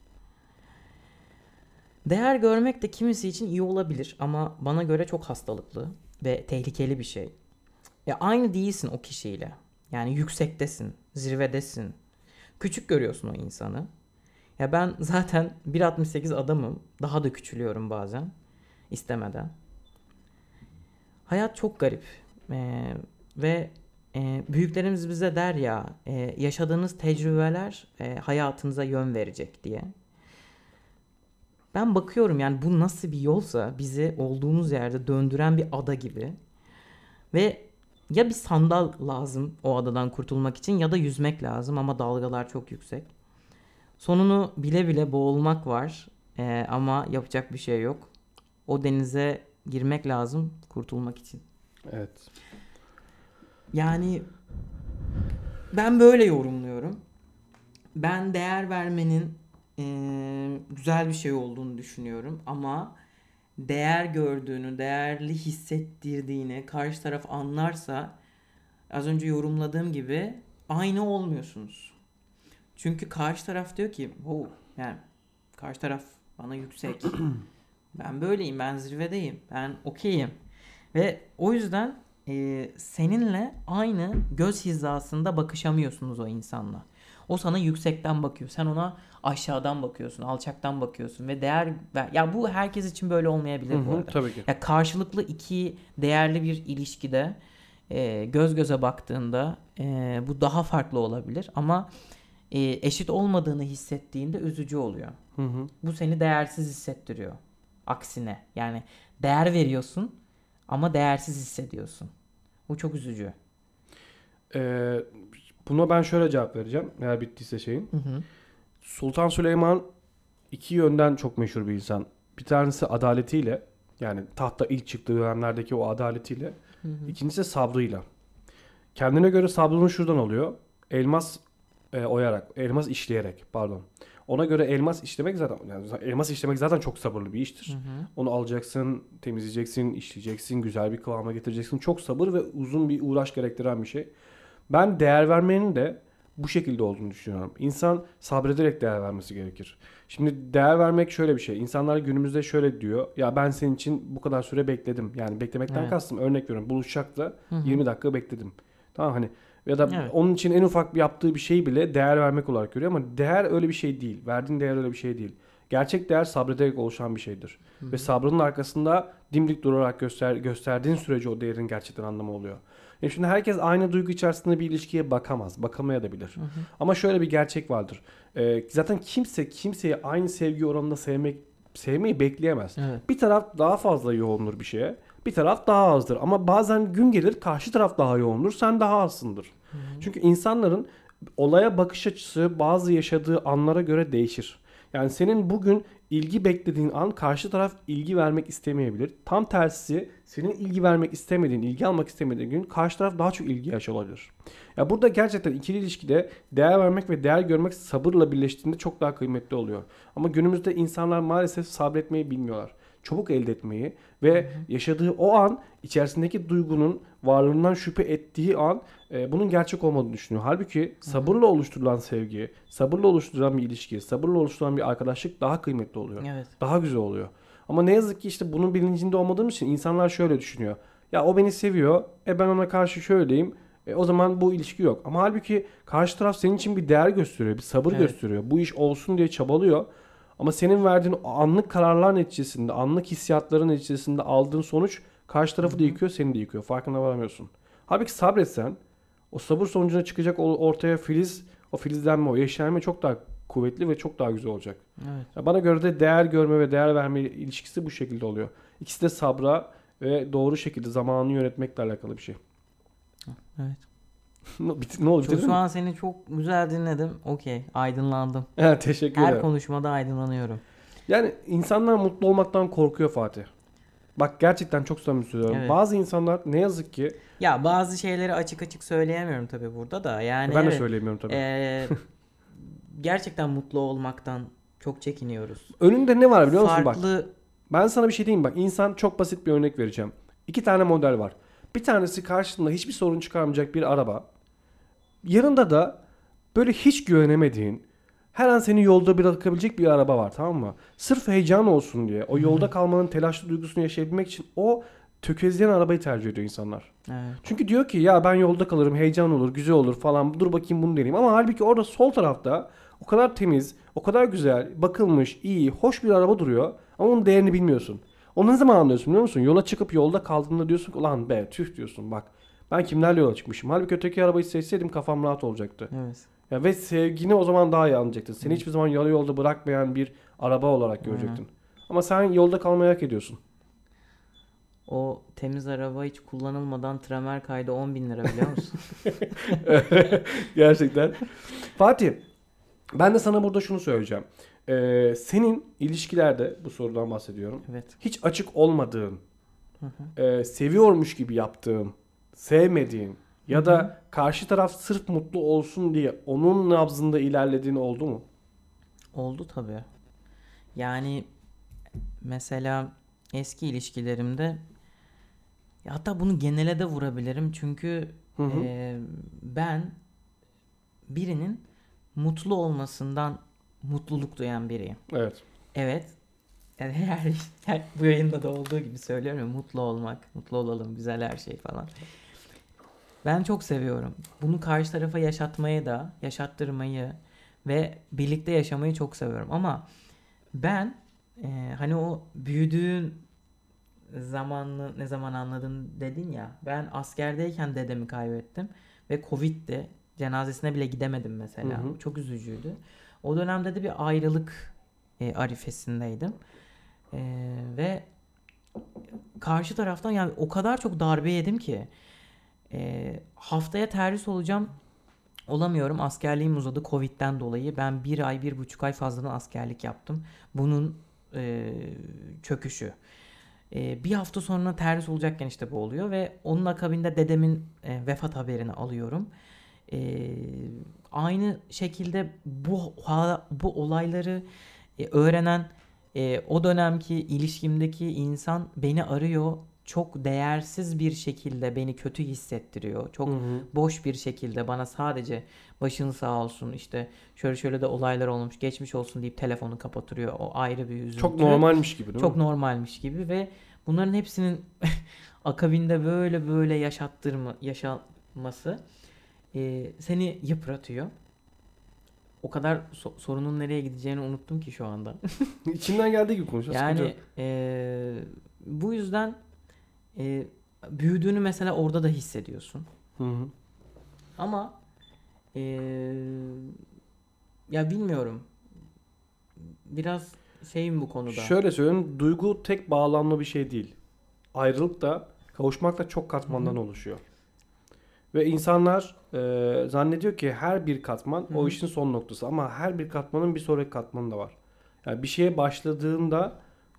Değer görmek de kimisi için iyi olabilir ama bana göre çok hastalıklı ve tehlikeli bir şey. Ya aynı değilsin o kişiyle. Yani yüksektesin, zirvedesin. Küçük görüyorsun o insanı. Ya ben [laughs] zaten 1.68 adamım. Daha da küçülüyorum bazen. istemeden. Hayat çok garip. Ee, ve e, büyüklerimiz bize der ya e, yaşadığınız tecrübeler e, hayatınıza yön verecek diye. Ben bakıyorum yani bu nasıl bir yolsa bizi olduğumuz yerde döndüren bir ada gibi. Ve ya bir sandal lazım o adadan kurtulmak için ya da yüzmek lazım ama dalgalar çok yüksek. Sonunu bile bile boğulmak var Ee, ama yapacak bir şey yok. O denize girmek lazım kurtulmak için. Evet. Yani ben böyle yorumluyorum. Ben değer vermenin eee, güzel bir şey olduğunu düşünüyorum ama değer gördüğünü, değerli hissettirdiğini karşı taraf anlarsa az önce yorumladığım gibi aynı olmuyorsunuz. Çünkü karşı taraf diyor ki, "Oh, yani karşı taraf bana yüksek. [clears throat] ben böyleyim, ben zirvedeyim, ben okeyim." Ve o yüzden e, seninle aynı göz hizasında bakışamıyorsunuz o insanla. O sana yüksekten bakıyor. Sen ona aşağıdan bakıyorsun, alçaktan bakıyorsun ve değer. Ya bu herkes için böyle olmayabilir Hı bu hı, arada. tabii ki. Ya karşılıklı iki değerli bir ilişkide e, göz göze baktığında e, bu daha farklı olabilir ama e, eşit olmadığını hissettiğinde üzücü oluyor. Hı hı. Bu seni değersiz hissettiriyor. Aksine yani değer veriyorsun ama değersiz hissediyorsun. Bu çok üzücü. Ee, buna ben şöyle cevap vereceğim. Eğer bittiyse şeyin. Hı hı. Sultan Süleyman iki yönden çok meşhur bir insan. Bir tanesi adaletiyle yani tahta ilk çıktığı dönemlerdeki o adaletiyle. Hı hı. İkincisi sabrıyla. Kendine göre sabrını şuradan oluyor. Elmas e, oyarak, elmas işleyerek pardon. Ona göre elmas işlemek zaten yani elmas işlemek zaten çok sabırlı bir iştir. Hı hı. Onu alacaksın, temizleyeceksin, işleyeceksin, güzel bir kıvama getireceksin. Çok sabır ve uzun bir uğraş gerektiren bir şey. Ben değer vermenin de bu şekilde olduğunu düşünüyorum. İnsan sabrederek değer vermesi gerekir. Şimdi değer vermek şöyle bir şey. İnsanlar günümüzde şöyle diyor. Ya ben senin için bu kadar süre bekledim. Yani beklemekten Evet. kastım örnek veriyorum. Hı. 20 dakika bekledim. Tamam hani ya da Evet. onun için en ufak bir yaptığı bir şey bile değer vermek olarak görüyor ama değer öyle bir şey değil. Verdiğin değer öyle bir şey değil. Gerçek değer sabrederek oluşan bir şeydir. Ve sabrının arkasında dimdik durarak göster gösterdiğin sürece o değerin gerçekten anlamı oluyor. Yani şimdi herkes aynı duygu içerisinde bir ilişkiye bakamaz. Bakamayabilir. Ama şöyle bir gerçek vardır. Ee, zaten kimse kimseyi aynı sevgi oranında sevmek sevmeyi bekleyemez. Evet. Bir taraf daha fazla yoğundur bir şeye. Bir taraf daha azdır. Ama bazen gün gelir karşı taraf daha yoğundur. Sen daha azsındır. Çünkü insanların olaya bakış açısı bazı yaşadığı anlara göre değişir. Yani senin bugün ilgi beklediğin an karşı taraf ilgi vermek istemeyebilir. Tam tersi senin ilgi vermek istemediğin, ilgi almak istemediğin gün karşı taraf daha çok ilgi yaşıyor olabilir. Ya burada gerçekten ikili ilişkide değer vermek ve değer görmek sabırla birleştiğinde çok daha kıymetli oluyor. Ama günümüzde insanlar maalesef sabretmeyi bilmiyorlar. Çabuk elde etmeyi ve yaşadığı o an içerisindeki duygunun varlığından şüphe ettiği an e, bunun gerçek olmadığını düşünüyor. Halbuki sabırla oluşturulan sevgi, sabırla oluşturulan bir ilişki, sabırla oluşturulan bir arkadaşlık daha kıymetli oluyor. Evet. Daha güzel oluyor. Ama ne yazık ki işte bunun bilincinde olmadığım için insanlar şöyle düşünüyor. Ya o beni seviyor. E ben ona karşı şöyleyim. E o zaman bu ilişki yok. Ama halbuki karşı taraf senin için bir değer gösteriyor, bir sabır Evet. gösteriyor. Bu iş olsun diye çabalıyor. Ama senin verdiğin anlık kararlar neticesinde, anlık hissiyatların neticesinde aldığın sonuç karşı tarafı da yıkıyor, seni de yıkıyor. Farkına varamıyorsun. Halbuki sabretsen, o sabır sonucuna çıkacak ortaya filiz, o filizlenme, o yeşerme çok daha kuvvetli ve çok daha güzel olacak. Evet. Bana göre de değer görme ve değer verme ilişkisi bu şekilde oluyor. İkisi de sabra ve doğru şekilde zamanını yönetmekle alakalı bir şey. Evet. Ne, oldu? Bitirdin şu an seni çok güzel dinledim. Okey. Aydınlandım. He, teşekkür Her ederim. konuşmada aydınlanıyorum. Yani insanlar mutlu olmaktan korkuyor Fatih. Bak gerçekten çok samimi söylüyorum. Evet. Bazı insanlar ne yazık ki Ya bazı şeyleri açık açık söyleyemiyorum tabii burada da. Yani ben de evet, söyleyemiyorum tabii. eee, gerçekten mutlu olmaktan çok çekiniyoruz. Önünde ne var biliyor musun bak? Farklı Ben sana bir şey diyeyim bak. İnsan çok basit bir örnek vereceğim. İki tane model var. Bir tanesi karşısında hiçbir sorun çıkarmayacak bir araba. Yanında da böyle hiç güvenemediğin, her an seni yolda bırakabilecek bir araba var tamam mı? Sırf heyecan olsun diye, o yolda kalmanın telaşlı duygusunu yaşayabilmek için o tökezleyen arabayı tercih ediyor insanlar. evet. Çünkü diyor ki ya ben yolda kalırım, heyecan olur, güzel olur falan. Dur bakayım bunu deneyeyim. Ama halbuki orada sol tarafta o kadar temiz, o kadar güzel, bakılmış, iyi, hoş bir araba duruyor. Ama onun değerini bilmiyorsun. Onu ne zaman anlıyorsun biliyor musun? Yola çıkıp yolda kaldığında diyorsun ki ulan be tüh diyorsun bak. Ben kimlerle yola çıkmışım. Halbuki öteki arabayı seçseydim kafam rahat olacaktı. Evet. Ya ve sevgini o zaman daha iyi anlayacaktın. Seni hiçbir zaman yarı yolda bırakmayan bir araba olarak görecektin. Ama sen yolda kalmayı hak ediyorsun. O temiz araba hiç kullanılmadan tramer kaydı 10 bin lira biliyor musun? [laughs] [laughs] Gerçekten. Fatih, ben de sana burada şunu söyleyeceğim. Ee, senin ilişkilerde, bu sorudan bahsediyorum. evet. Hiç açık olmadığın, Hı hı. e, seviyormuş gibi yaptığın, sevmediğin ya da karşı taraf sırf mutlu olsun diye onun nabzında ilerlediğin oldu mu? Oldu tabii. Yani mesela eski ilişkilerimde hatta bunu genele de vurabilirim çünkü Hı hı. eee, ben birinin mutlu olmasından mutluluk duyan biriyim. Evet. Evet. Yani her, her- bu yayında da olduğu gibi söylüyorum ya, mutlu olmak, mutlu olalım, güzel her şey falan. Ben çok seviyorum. Bunu karşı tarafa yaşatmayı da, yaşattırmayı ve birlikte yaşamayı çok seviyorum. Ama ben e, hani o büyüdüğün zamanını ne zaman anladın dedin ya. Ben askerdeyken dedemi kaybettim ve Covid'di. Cenazesine bile gidemedim mesela. Hı hı. Çok üzücüydü. O dönemde de bir ayrılık e, arifesindeydim. E, ve karşı taraftan yani o kadar çok darbe yedim ki e, haftaya terhis olacağım olamıyorum. Askerliğim uzadı Covid'den dolayı. Ben bir ay, bir buçuk ay fazladan askerlik yaptım. Bunun e, çöküşü. E, bir hafta sonra terhis olacakken işte bu oluyor ve onun akabinde dedemin e, vefat haberini alıyorum. E, aynı şekilde bu bu olayları e, öğrenen e, o dönemki ilişkimdeki insan beni arıyor. Çok değersiz bir şekilde beni kötü hissettiriyor. Çok Hı hı. boş bir şekilde bana sadece başın sağ olsun işte şöyle şöyle de olaylar olmuş geçmiş olsun deyip telefonu kapatıyor. O ayrı bir üzüntü. Çok normalmiş gibi değil Çok mi? normalmiş gibi ve bunların hepsinin [laughs] akabinde böyle böyle yaşattırma yaşanması e, seni yıpratıyor. O kadar so- sorunun nereye gideceğini unuttum ki şu anda. [laughs] İçinden geldiği gibi konuşuyor. sıkıntı Yani e, bu yüzden e, büyüdüğünü mesela orada da hissediyorsun. Hı hı. Ama eee, ya bilmiyorum. Biraz şeyim bu konuda. Şöyle söyleyeyim. Duygu tek bağlanma bir şey değil. Ayrılık da kavuşmak da çok katmandan oluşuyor. Ve insanlar e, zannediyor ki her bir katman Hı o işin son noktası. Ama her bir katmanın bir sonraki katmanı da var. Yani bir şeye başladığında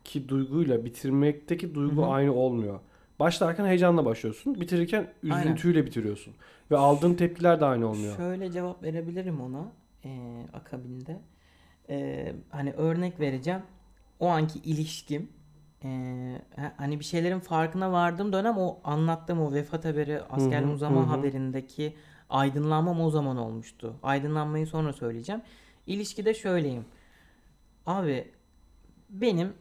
ki duyguyla bitirmekteki duygu Hı hı. aynı olmuyor. Başlarken heyecanla başlıyorsun. Bitirirken Aynen. üzüntüyle bitiriyorsun. Ve aldığın tepkiler de aynı olmuyor. Şöyle cevap verebilirim ona eee, akabinde. Eee, hani örnek vereceğim. O anki ilişkim ha- hani bir şeylerin farkına vardığım dönem o anlattığım o vefat haberi, askerliğin hı, uzama hı hı. haberindeki aydınlanmam o zaman olmuştu. Aydınlanmayı sonra söyleyeceğim. İlişkide şöyleyim. Abi benim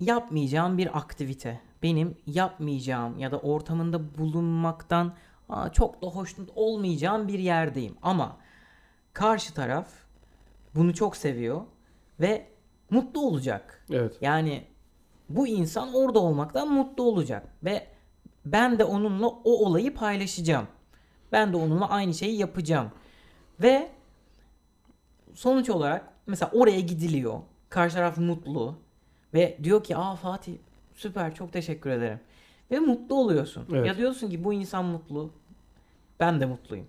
yapmayacağım bir aktivite, benim yapmayacağım ya da ortamında bulunmaktan aa, çok da hoşnut olmayacağım bir yerdeyim. Ama karşı taraf bunu çok seviyor ve mutlu olacak. Evet. Yani bu insan orada olmaktan mutlu olacak ve ben de onunla o olayı paylaşacağım. Ben de onunla aynı şeyi yapacağım. Ve sonuç olarak mesela oraya gidiliyor. Karşı taraf mutlu ve diyor ki aa Fatih süper çok teşekkür ederim. Ve mutlu oluyorsun. Evet. Ya diyorsun ki bu insan mutlu. Ben de mutluyum.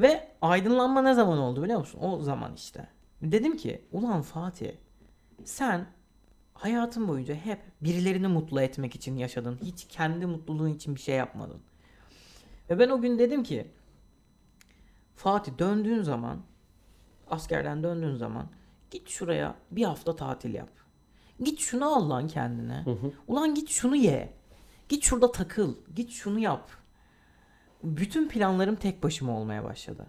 Ve aydınlanma ne zaman oldu biliyor musun? O zaman işte. Dedim ki ulan Fatih sen hayatın boyunca hep birilerini mutlu etmek için yaşadın. Hiç kendi mutluluğun için bir şey yapmadın. Ve ben o gün dedim ki Fatih döndüğün zaman askerden döndüğün zaman git şuraya bir hafta tatil yap. Git şunu al lan kendine. Ulan git şunu ye. Git şurada takıl. Git şunu yap. Bütün planlarım tek başıma olmaya başladı.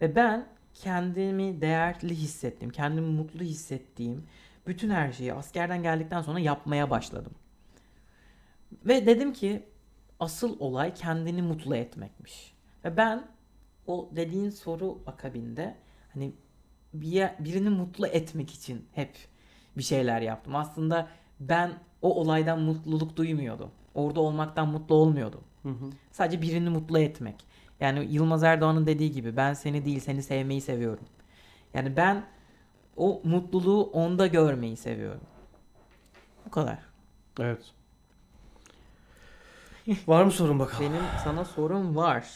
Ve ben kendimi değerli hissettim. Kendimi mutlu hissettiğim bütün her şeyi askerden geldikten sonra yapmaya başladım. Ve dedim ki asıl olay kendini mutlu etmekmiş. Ve ben o dediğin soru akabinde hani bir, birini mutlu etmek için hep bir şeyler yaptım. Aslında ben o olaydan mutluluk duymuyordum. Orada olmaktan mutlu olmuyordum. Sadece birini mutlu etmek. Yani Yılmaz Erdoğan'ın dediği gibi ben seni değil seni sevmeyi seviyorum. Yani ben o mutluluğu onda görmeyi seviyorum. Bu kadar. Evet. Var mı sorun bakalım? Benim sana sorum var.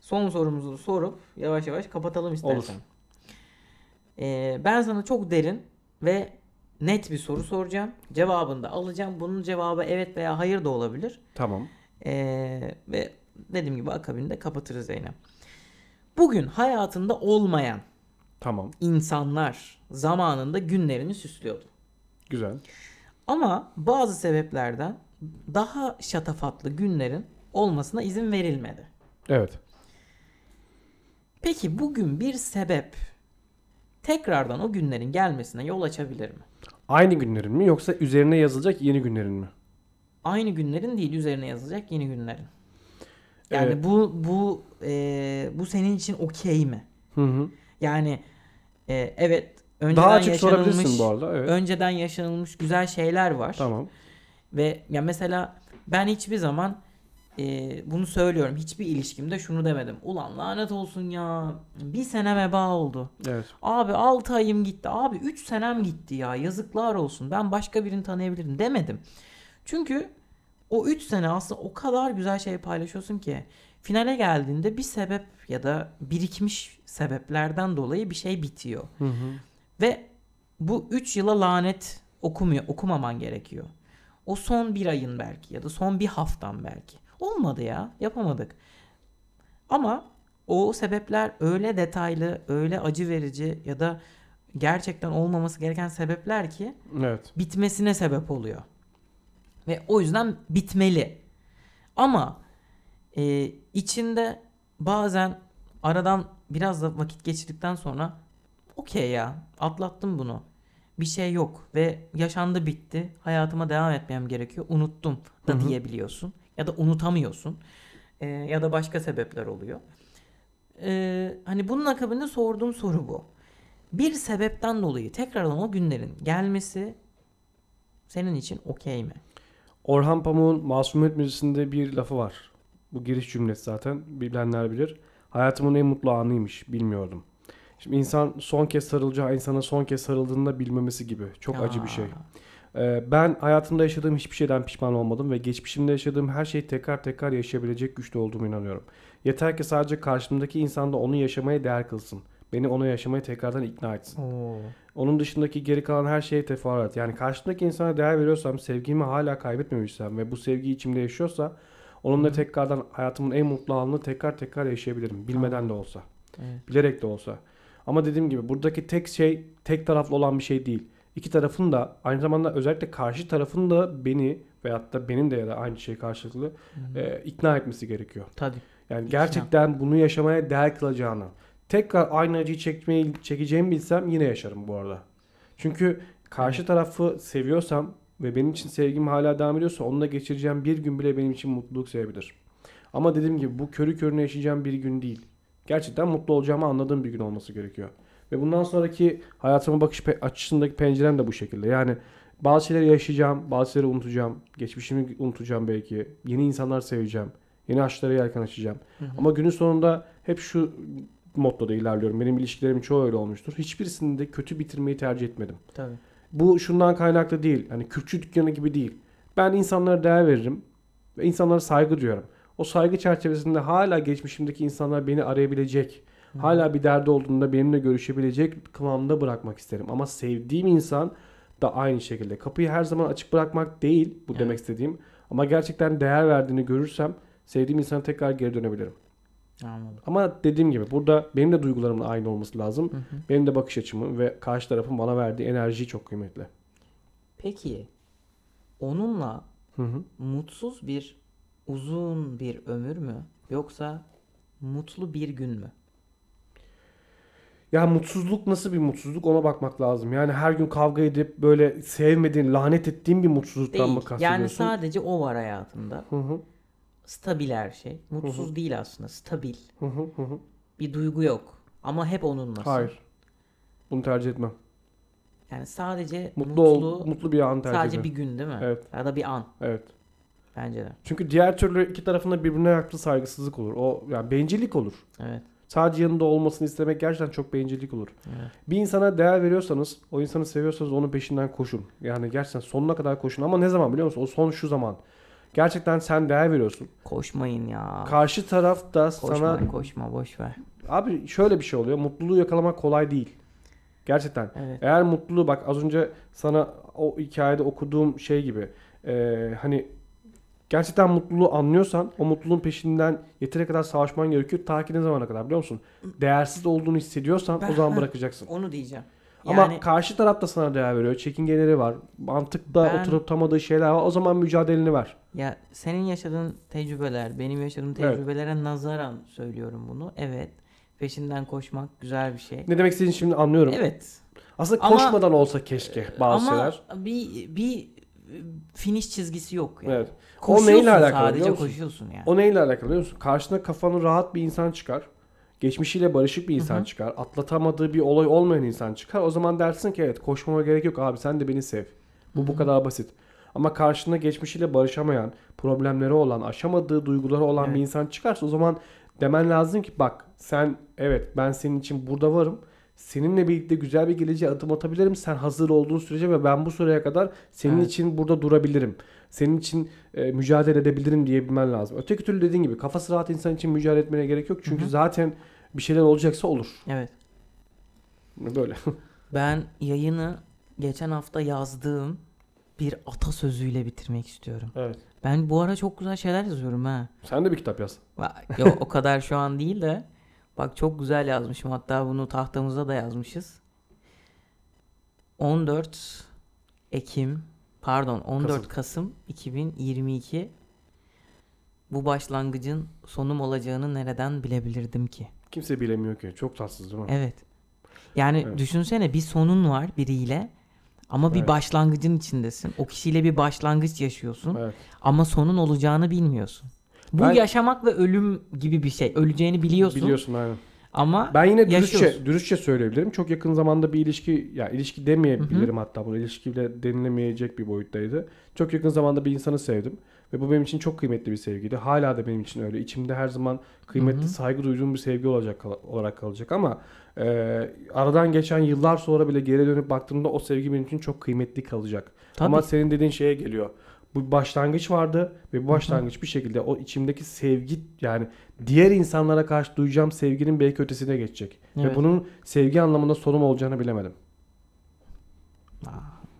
Son sorumuzu sorup yavaş yavaş kapatalım istersen. Ee, ben sana çok derin ve net bir soru soracağım. Cevabını da alacağım. Bunun cevabı evet veya hayır da olabilir. Tamam. Ee, ve dediğim gibi akabinde kapatırız yine. Bugün hayatında olmayan Tamam. insanlar zamanında günlerini süslüyordu. Güzel. Ama bazı sebeplerden daha şatafatlı günlerin olmasına izin verilmedi. Evet. Peki bugün bir sebep tekrardan o günlerin gelmesine yol açabilir mi? Aynı günlerin mi yoksa üzerine yazılacak yeni günlerin mi? Aynı günlerin değil üzerine yazılacak yeni günlerin. Yani Evet. bu bu e, bu senin için okey mi? Hı hı. Yani e, evet önceden Daha açık sorabilirsin bu arada. Evet. önceden yaşanılmış güzel şeyler var. Tamam. Ve ya mesela ben hiçbir zaman e, bunu söylüyorum. Hiçbir ilişkimde şunu demedim. Ulan lanet olsun ya. Bir sene veba oldu. Evet. Abi 6 ayım gitti. Abi 3 senem gitti ya. Yazıklar olsun. Ben başka birini tanıyabilirim demedim. Çünkü o 3 sene aslında o kadar güzel şey paylaşıyorsun ki finale geldiğinde bir sebep ya da birikmiş sebeplerden dolayı bir şey bitiyor. Hı hı. Ve bu 3 yıla lanet okumuyor, okumaman gerekiyor. O son bir ayın belki ya da son bir haftan belki. Olmadı ya, yapamadık. Ama o sebepler öyle detaylı, öyle acı verici ya da gerçekten olmaması gereken sebepler ki Evet. bitmesine sebep oluyor. Ve o yüzden bitmeli. Ama e, içinde bazen aradan biraz da vakit geçirdikten sonra okey ya atlattım bunu. Bir şey yok ve yaşandı bitti. Hayatıma devam etmem gerekiyor. Unuttum da Hı hı. diyebiliyorsun. Ya da unutamıyorsun. E, ya da başka sebepler oluyor. E, hani bunun akabinde sorduğum soru bu. Bir sebepten dolayı tekrardan o günlerin gelmesi senin için okey mi? Orhan Pamuk'un Masumiyet Müzesi'nde bir lafı var. Bu giriş cümlesi zaten bilenler bilir. Hayatımın en mutlu anıymış. Bilmiyordum. Şimdi insan son kez sarılacağı insana son kez sarıldığında bilmemesi gibi. Çok acı bir şey. Ee, ben hayatımda yaşadığım hiçbir şeyden pişman olmadım ve geçmişimde yaşadığım her şeyi tekrar tekrar yaşayabilecek güçte olduğumu inanıyorum. Yeter ki sadece karşımdaki insan da onu yaşamaya değer kılsın. Beni ona yaşamaya tekrardan ikna etsin. Oo. Onun dışındaki geri kalan her şeye teferruat. Yani karşımdaki insana değer veriyorsam, sevgimi hala kaybetmemişsem ve bu sevgi içimde yaşıyorsa onunla tekrardan hayatımın en mutlu anını tekrar tekrar yaşayabilirim. Bilmeden de olsa. Evet. Bilerek de olsa. Ama dediğim gibi buradaki tek şey tek taraflı olan bir şey değil. İki tarafın da aynı zamanda özellikle karşı tarafın da beni veyahut da benim de ya da aynı şey karşılıklı e, ikna etmesi gerekiyor. Tabii. Yani gerçekten bunu yaşamaya değer kılacağını. Tekrar aynı acıyı çekmeyi çekeceğimi bilsem yine yaşarım bu arada. Çünkü karşı tarafı seviyorsam ve benim için sevgim hala devam ediyorsa onunla geçireceğim bir gün bile benim için mutluluk sebebidir. Ama dediğim gibi bu körü körüne yaşayacağım bir gün değil. Gerçekten mutlu olacağımı anladığım bir gün olması gerekiyor. Ve bundan sonraki hayatıma bakış pe- açısındaki pencerem de bu şekilde. Yani bazı şeyleri yaşayacağım, bazı şeyleri unutacağım. Geçmişimi unutacağım belki. Yeni insanlar seveceğim. Yeni aşklara yelken açacağım. Ama günün sonunda hep şu mottoda ilerliyorum. Benim ilişkilerimin çoğu öyle olmuştur. Hiçbirisini de kötü bitirmeyi tercih etmedim. Tabii. Bu şundan kaynaklı değil. Hani Kürtçü dükkanı gibi değil. Ben insanlara değer veririm ve insanlara saygı duyuyorum. O saygı çerçevesinde hala geçmişimdeki insanlar beni arayabilecek, hala bir derdi olduğunda benimle görüşebilecek kıvamda bırakmak isterim. Ama sevdiğim insan da aynı şekilde. Kapıyı her zaman açık bırakmak değil bu Evet. demek istediğim. Ama gerçekten değer verdiğini görürsem sevdiğim insana tekrar geri dönebilirim. Anladım. Ama dediğim gibi burada benim de duygularımla aynı olması lazım. Hı hı. Benim de bakış açımı ve karşı tarafın bana verdiği enerji çok kıymetli. Peki onunla Hı hı. mutsuz bir uzun bir ömür mü yoksa mutlu bir gün mü? Ya mutsuzluk nasıl bir mutsuzluk ona bakmak lazım. Yani her gün kavga edip böyle sevmediğin, lanet ettiğin bir mutsuzluktan Değil. mı kastediyorsun? Yani sadece o var hayatında. Hı hı. Stabil her şey. Mutsuz değil aslında. Stabil. Hı hı hı hı. Bir duygu yok. Ama hep onunlasın. Hayır. Bunu tercih etmem. Yani sadece Mutlu, mutlu, ol, mutlu bir an tercih sadece ederim. bir gün değil mi? Evet. Ya da bir an Evet. bence de. Çünkü diğer türlü iki tarafında birbirine yaptığı saygısızlık olur. O yani bencillik olur. Evet. Sadece yanında olmasını istemek gerçekten çok bencillik olur. evet. Bir insana değer veriyorsanız, o insanı seviyorsanız onun peşinden koşun. Yani gerçekten sonuna kadar koşun. Ama ne zaman biliyor musun? O son şu zaman. Gerçekten sen değer veriyorsun. Koşmayın ya. Karşı taraf da Koşma, sana... koşma, boş ver. Abi şöyle bir şey oluyor. Mutluluğu yakalamak kolay değil. Gerçekten. Evet. Eğer mutluluğu bak az önce sana o hikayede okuduğum şey gibi. e, hani gerçekten mutluluğu anlıyorsan o mutluluğun peşinden yeteri kadar savaşman gerekiyor. Ta ki ne zamana kadar biliyor musun? Değersiz olduğunu hissediyorsan Ben- o zaman bırakacaksın. Onu diyeceğim. Ama Yani karşı taraf da sana değer veriyor. Çekingeleri var. Mantıkta Ben- oturtamadığı şeyler var. O zaman mücadeleni ver. ya senin yaşadığın tecrübeler, benim yaşadığım Evet. tecrübelere nazaran söylüyorum bunu. Evet. Peşinden koşmak güzel bir şey. Ne demek istediğini şimdi anlıyorum. Evet. Aslında Ama- koşmadan olsa keşke bazı Ama şeyler. bir bir finish çizgisi yok yani. Evet. O Koşuyorsun neyle alakalı sadece koşuyorsun yani. O neyle alakalı biliyor musun? Karşına kafanı rahat bir insan çıkar. Geçmişiyle barışık bir insan çıkar. Atlatamadığı bir olay olmayan insan çıkar. O zaman dersin ki evet koşmama gerek yok abi sen de beni sev. Bu bu kadar basit. Ama karşında geçmişiyle barışamayan, problemleri olan, aşamadığı duyguları olan Evet. bir insan çıkarsa o zaman demen lazım ki bak sen evet ben senin için burada varım. Seninle birlikte güzel bir geleceğe adım atabilirim. Sen hazır olduğun sürece ve ben bu süreye kadar senin Evet. için burada durabilirim. Senin için e, mücadele edebilirim diyebilmen lazım. Öteki türlü dediğin gibi kafası rahat insan için mücadele etmene gerek yok. Çünkü Hı hı. zaten bir şeyler olacaksa olur. Evet. Böyle. [laughs] Ben yayını geçen hafta yazdığım bir atasözüyle bitirmek istiyorum. evet. Ben bu ara çok güzel şeyler yazıyorum ha. Sen de bir kitap yaz. Yok o kadar şu an değil de bak çok güzel yazmışım. Hatta bunu tahtamıza da yazmışız. 14 Ekim pardon 14 Kasım. Kasım, 2022 bu başlangıcın sonum olacağını nereden bilebilirdim ki? Kimse bilemiyor ki. Çok tatsız değil mi? Evet. Yani Evet. düşünsene bir sonun var biriyle ama bir Evet. başlangıcın içindesin. O kişiyle bir başlangıç yaşıyorsun Evet. ama sonun olacağını bilmiyorsun. Bu Ben- yaşamak ve ölüm gibi bir şey. Öleceğini biliyorsun, Biliyorsun aynen. ama Ben yine dürüstçe, Yaşıyorsun. dürüstçe söyleyebilirim. Çok yakın zamanda bir ilişki, ya ilişki demeyebilirim hatta bunu. ilişki bile denilemeyecek bir boyuttaydı. Çok yakın zamanda bir insanı sevdim. Ve bu benim için çok kıymetli bir sevgiydi. Hala da benim için öyle. İçimde her zaman kıymetli, Hı hı. saygı duyduğum bir sevgi olacak kal- olarak kalacak ama e, aradan geçen yıllar sonra bile geri dönüp baktığımda o sevgi benim için çok kıymetli kalacak. tabii Ama senin dediğin şeye geliyor. Bu başlangıç vardı ve bu başlangıç bir şekilde o içimdeki sevgi yani diğer insanlara karşı duyacağım sevginin belki ötesine geçecek. Evet. Ve bunun sevgi anlamında sonum olacağını bilemedim. Aa,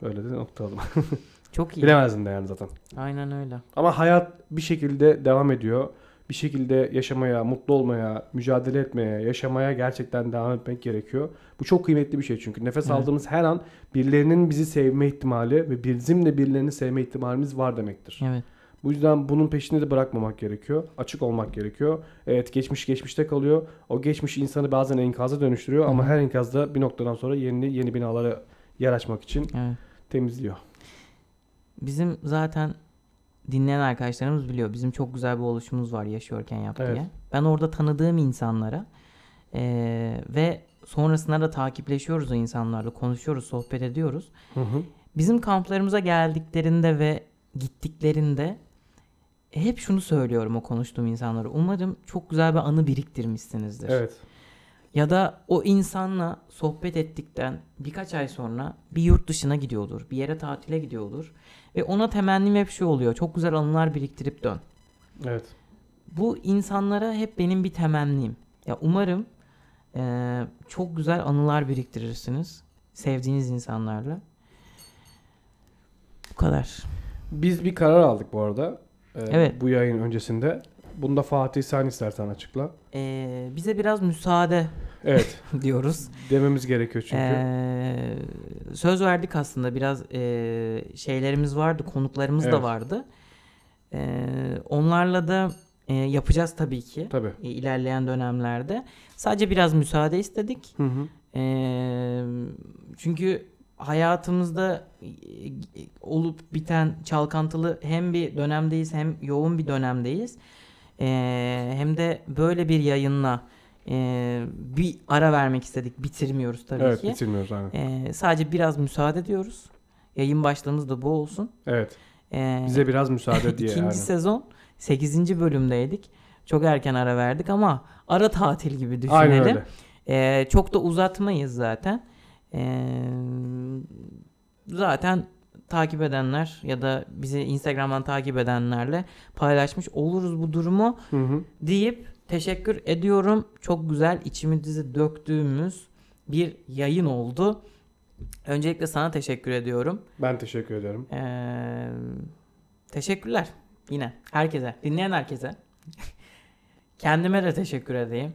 Öyle de noktaladım. [laughs] çok iyi. Bilemezdim de yani zaten. Aynen öyle. Ama hayat bir şekilde devam ediyor. Bir şekilde yaşamaya, mutlu olmaya, mücadele etmeye, yaşamaya gerçekten devam etmek gerekiyor. Bu çok kıymetli bir şey çünkü. Nefes Evet. aldığımız her an birilerinin bizi sevme ihtimali ve bizim de birilerini sevme ihtimalimiz var demektir. Evet. Bu yüzden bunun peşini de bırakmamak gerekiyor. Açık olmak gerekiyor. Evet geçmiş geçmişte kalıyor. O geçmiş insanı bazen enkaza dönüştürüyor ama Hı hı. her enkazda bir noktadan sonra yeni yeni binalara yer açmak için Evet. temizliyor. Bizim zaten dinleyen arkadaşlarımız biliyor. Bizim çok güzel bir oluşumuz var yaşıyorken yap Evet. diye. Ben orada tanıdığım insanlara eee, ve sonrasında da takipleşiyoruz o insanlarla. Konuşuyoruz, sohbet ediyoruz. Hı hı. Bizim kamplarımıza geldiklerinde ve gittiklerinde hep şunu söylüyorum o konuştuğum insanlara. Umarım çok güzel bir anı biriktirmişsinizdir. Evet. Ya da o insanla sohbet ettikten birkaç ay sonra bir yurt dışına gidiyordur. Bir yere tatile gidiyordur. Ve ona temennim hep şu oluyor. Çok güzel anılar biriktirip dön. Evet. Bu insanlara hep benim bir temennim. Ya umarım eee, çok güzel anılar biriktirirsiniz. Sevdiğiniz insanlarla. kadar. Biz bir karar aldık bu arada. Ee, Evet. Bu yayın öncesinde. Bunda Fatih sen istersen açıkla. Ee, bize biraz müsaade Evet. [laughs] diyoruz. dememiz gerekiyor çünkü. Ee, söz verdik aslında biraz ee, şeylerimiz vardı, konuklarımız Evet. da vardı. Ee, onlarla da ee, yapacağız tabii ki Tabii. ee, ilerleyen dönemlerde. Sadece biraz müsaade istedik. Hı hı. Ee, çünkü hayatımızda e, olup biten çalkantılı hem bir dönemdeyiz hem yoğun bir dönemdeyiz. Ee, hem de böyle bir yayınla e, bir ara vermek istedik. Bitirmiyoruz tabii Evet ki. bitirmiyoruz aynen. Ee, sadece biraz müsaade diyoruz. Yayın başlığımız da bu olsun. Evet. Ee, Bize biraz müsaade diye ikinci yani. sezon 8. bölümdeydik. Çok erken ara verdik ama ara tatil gibi düşünelim. Aynen öyle. Ee, çok da uzatmayız zaten. Ee, zaten takip edenler ya da bizi Instagram'dan takip edenlerle paylaşmış oluruz bu durumu Hı hı. deyip teşekkür ediyorum. Çok güzel içimizi döktüğümüz bir yayın oldu. Öncelikle sana teşekkür ediyorum. Ben teşekkür ederim. Ee, teşekkürler yine herkese, dinleyen herkese. [laughs] Kendime de teşekkür edeyim.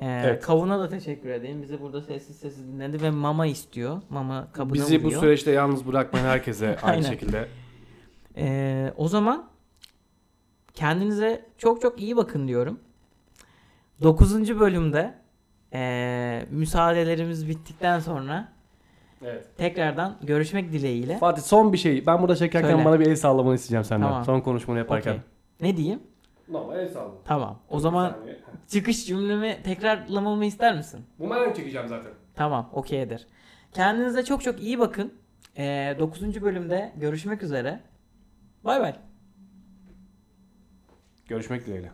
Ee, Evet. Kavun'a da teşekkür edeyim. Bizi burada sessiz sessiz dinledi ve mama istiyor. Mama kabına Bizi bu vuruyor. süreçte yalnız bırakmayan [laughs] herkese aynı şekilde. Ee, o zaman kendinize çok çok iyi bakın diyorum. 9. bölümde ee, müsaadelerimiz bittikten sonra Evet. tekrardan görüşmek dileğiyle. Fatih son bir şey. Ben burada çekerken Söyle. bana bir el sallamanı isteyeceğim senden. Tamam. Son konuşmanı yaparken. Okey. Ne diyeyim? No, el salla. Tamam. O zaman [laughs] çıkış cümlemi tekrarlamamı ister misin? Bu ben çekeceğim zaten. Tamam, okeydir. Kendinize çok çok iyi bakın. Ee, 9. bölümde görüşmek üzere. Bay bay. Görüşmek dileğiyle.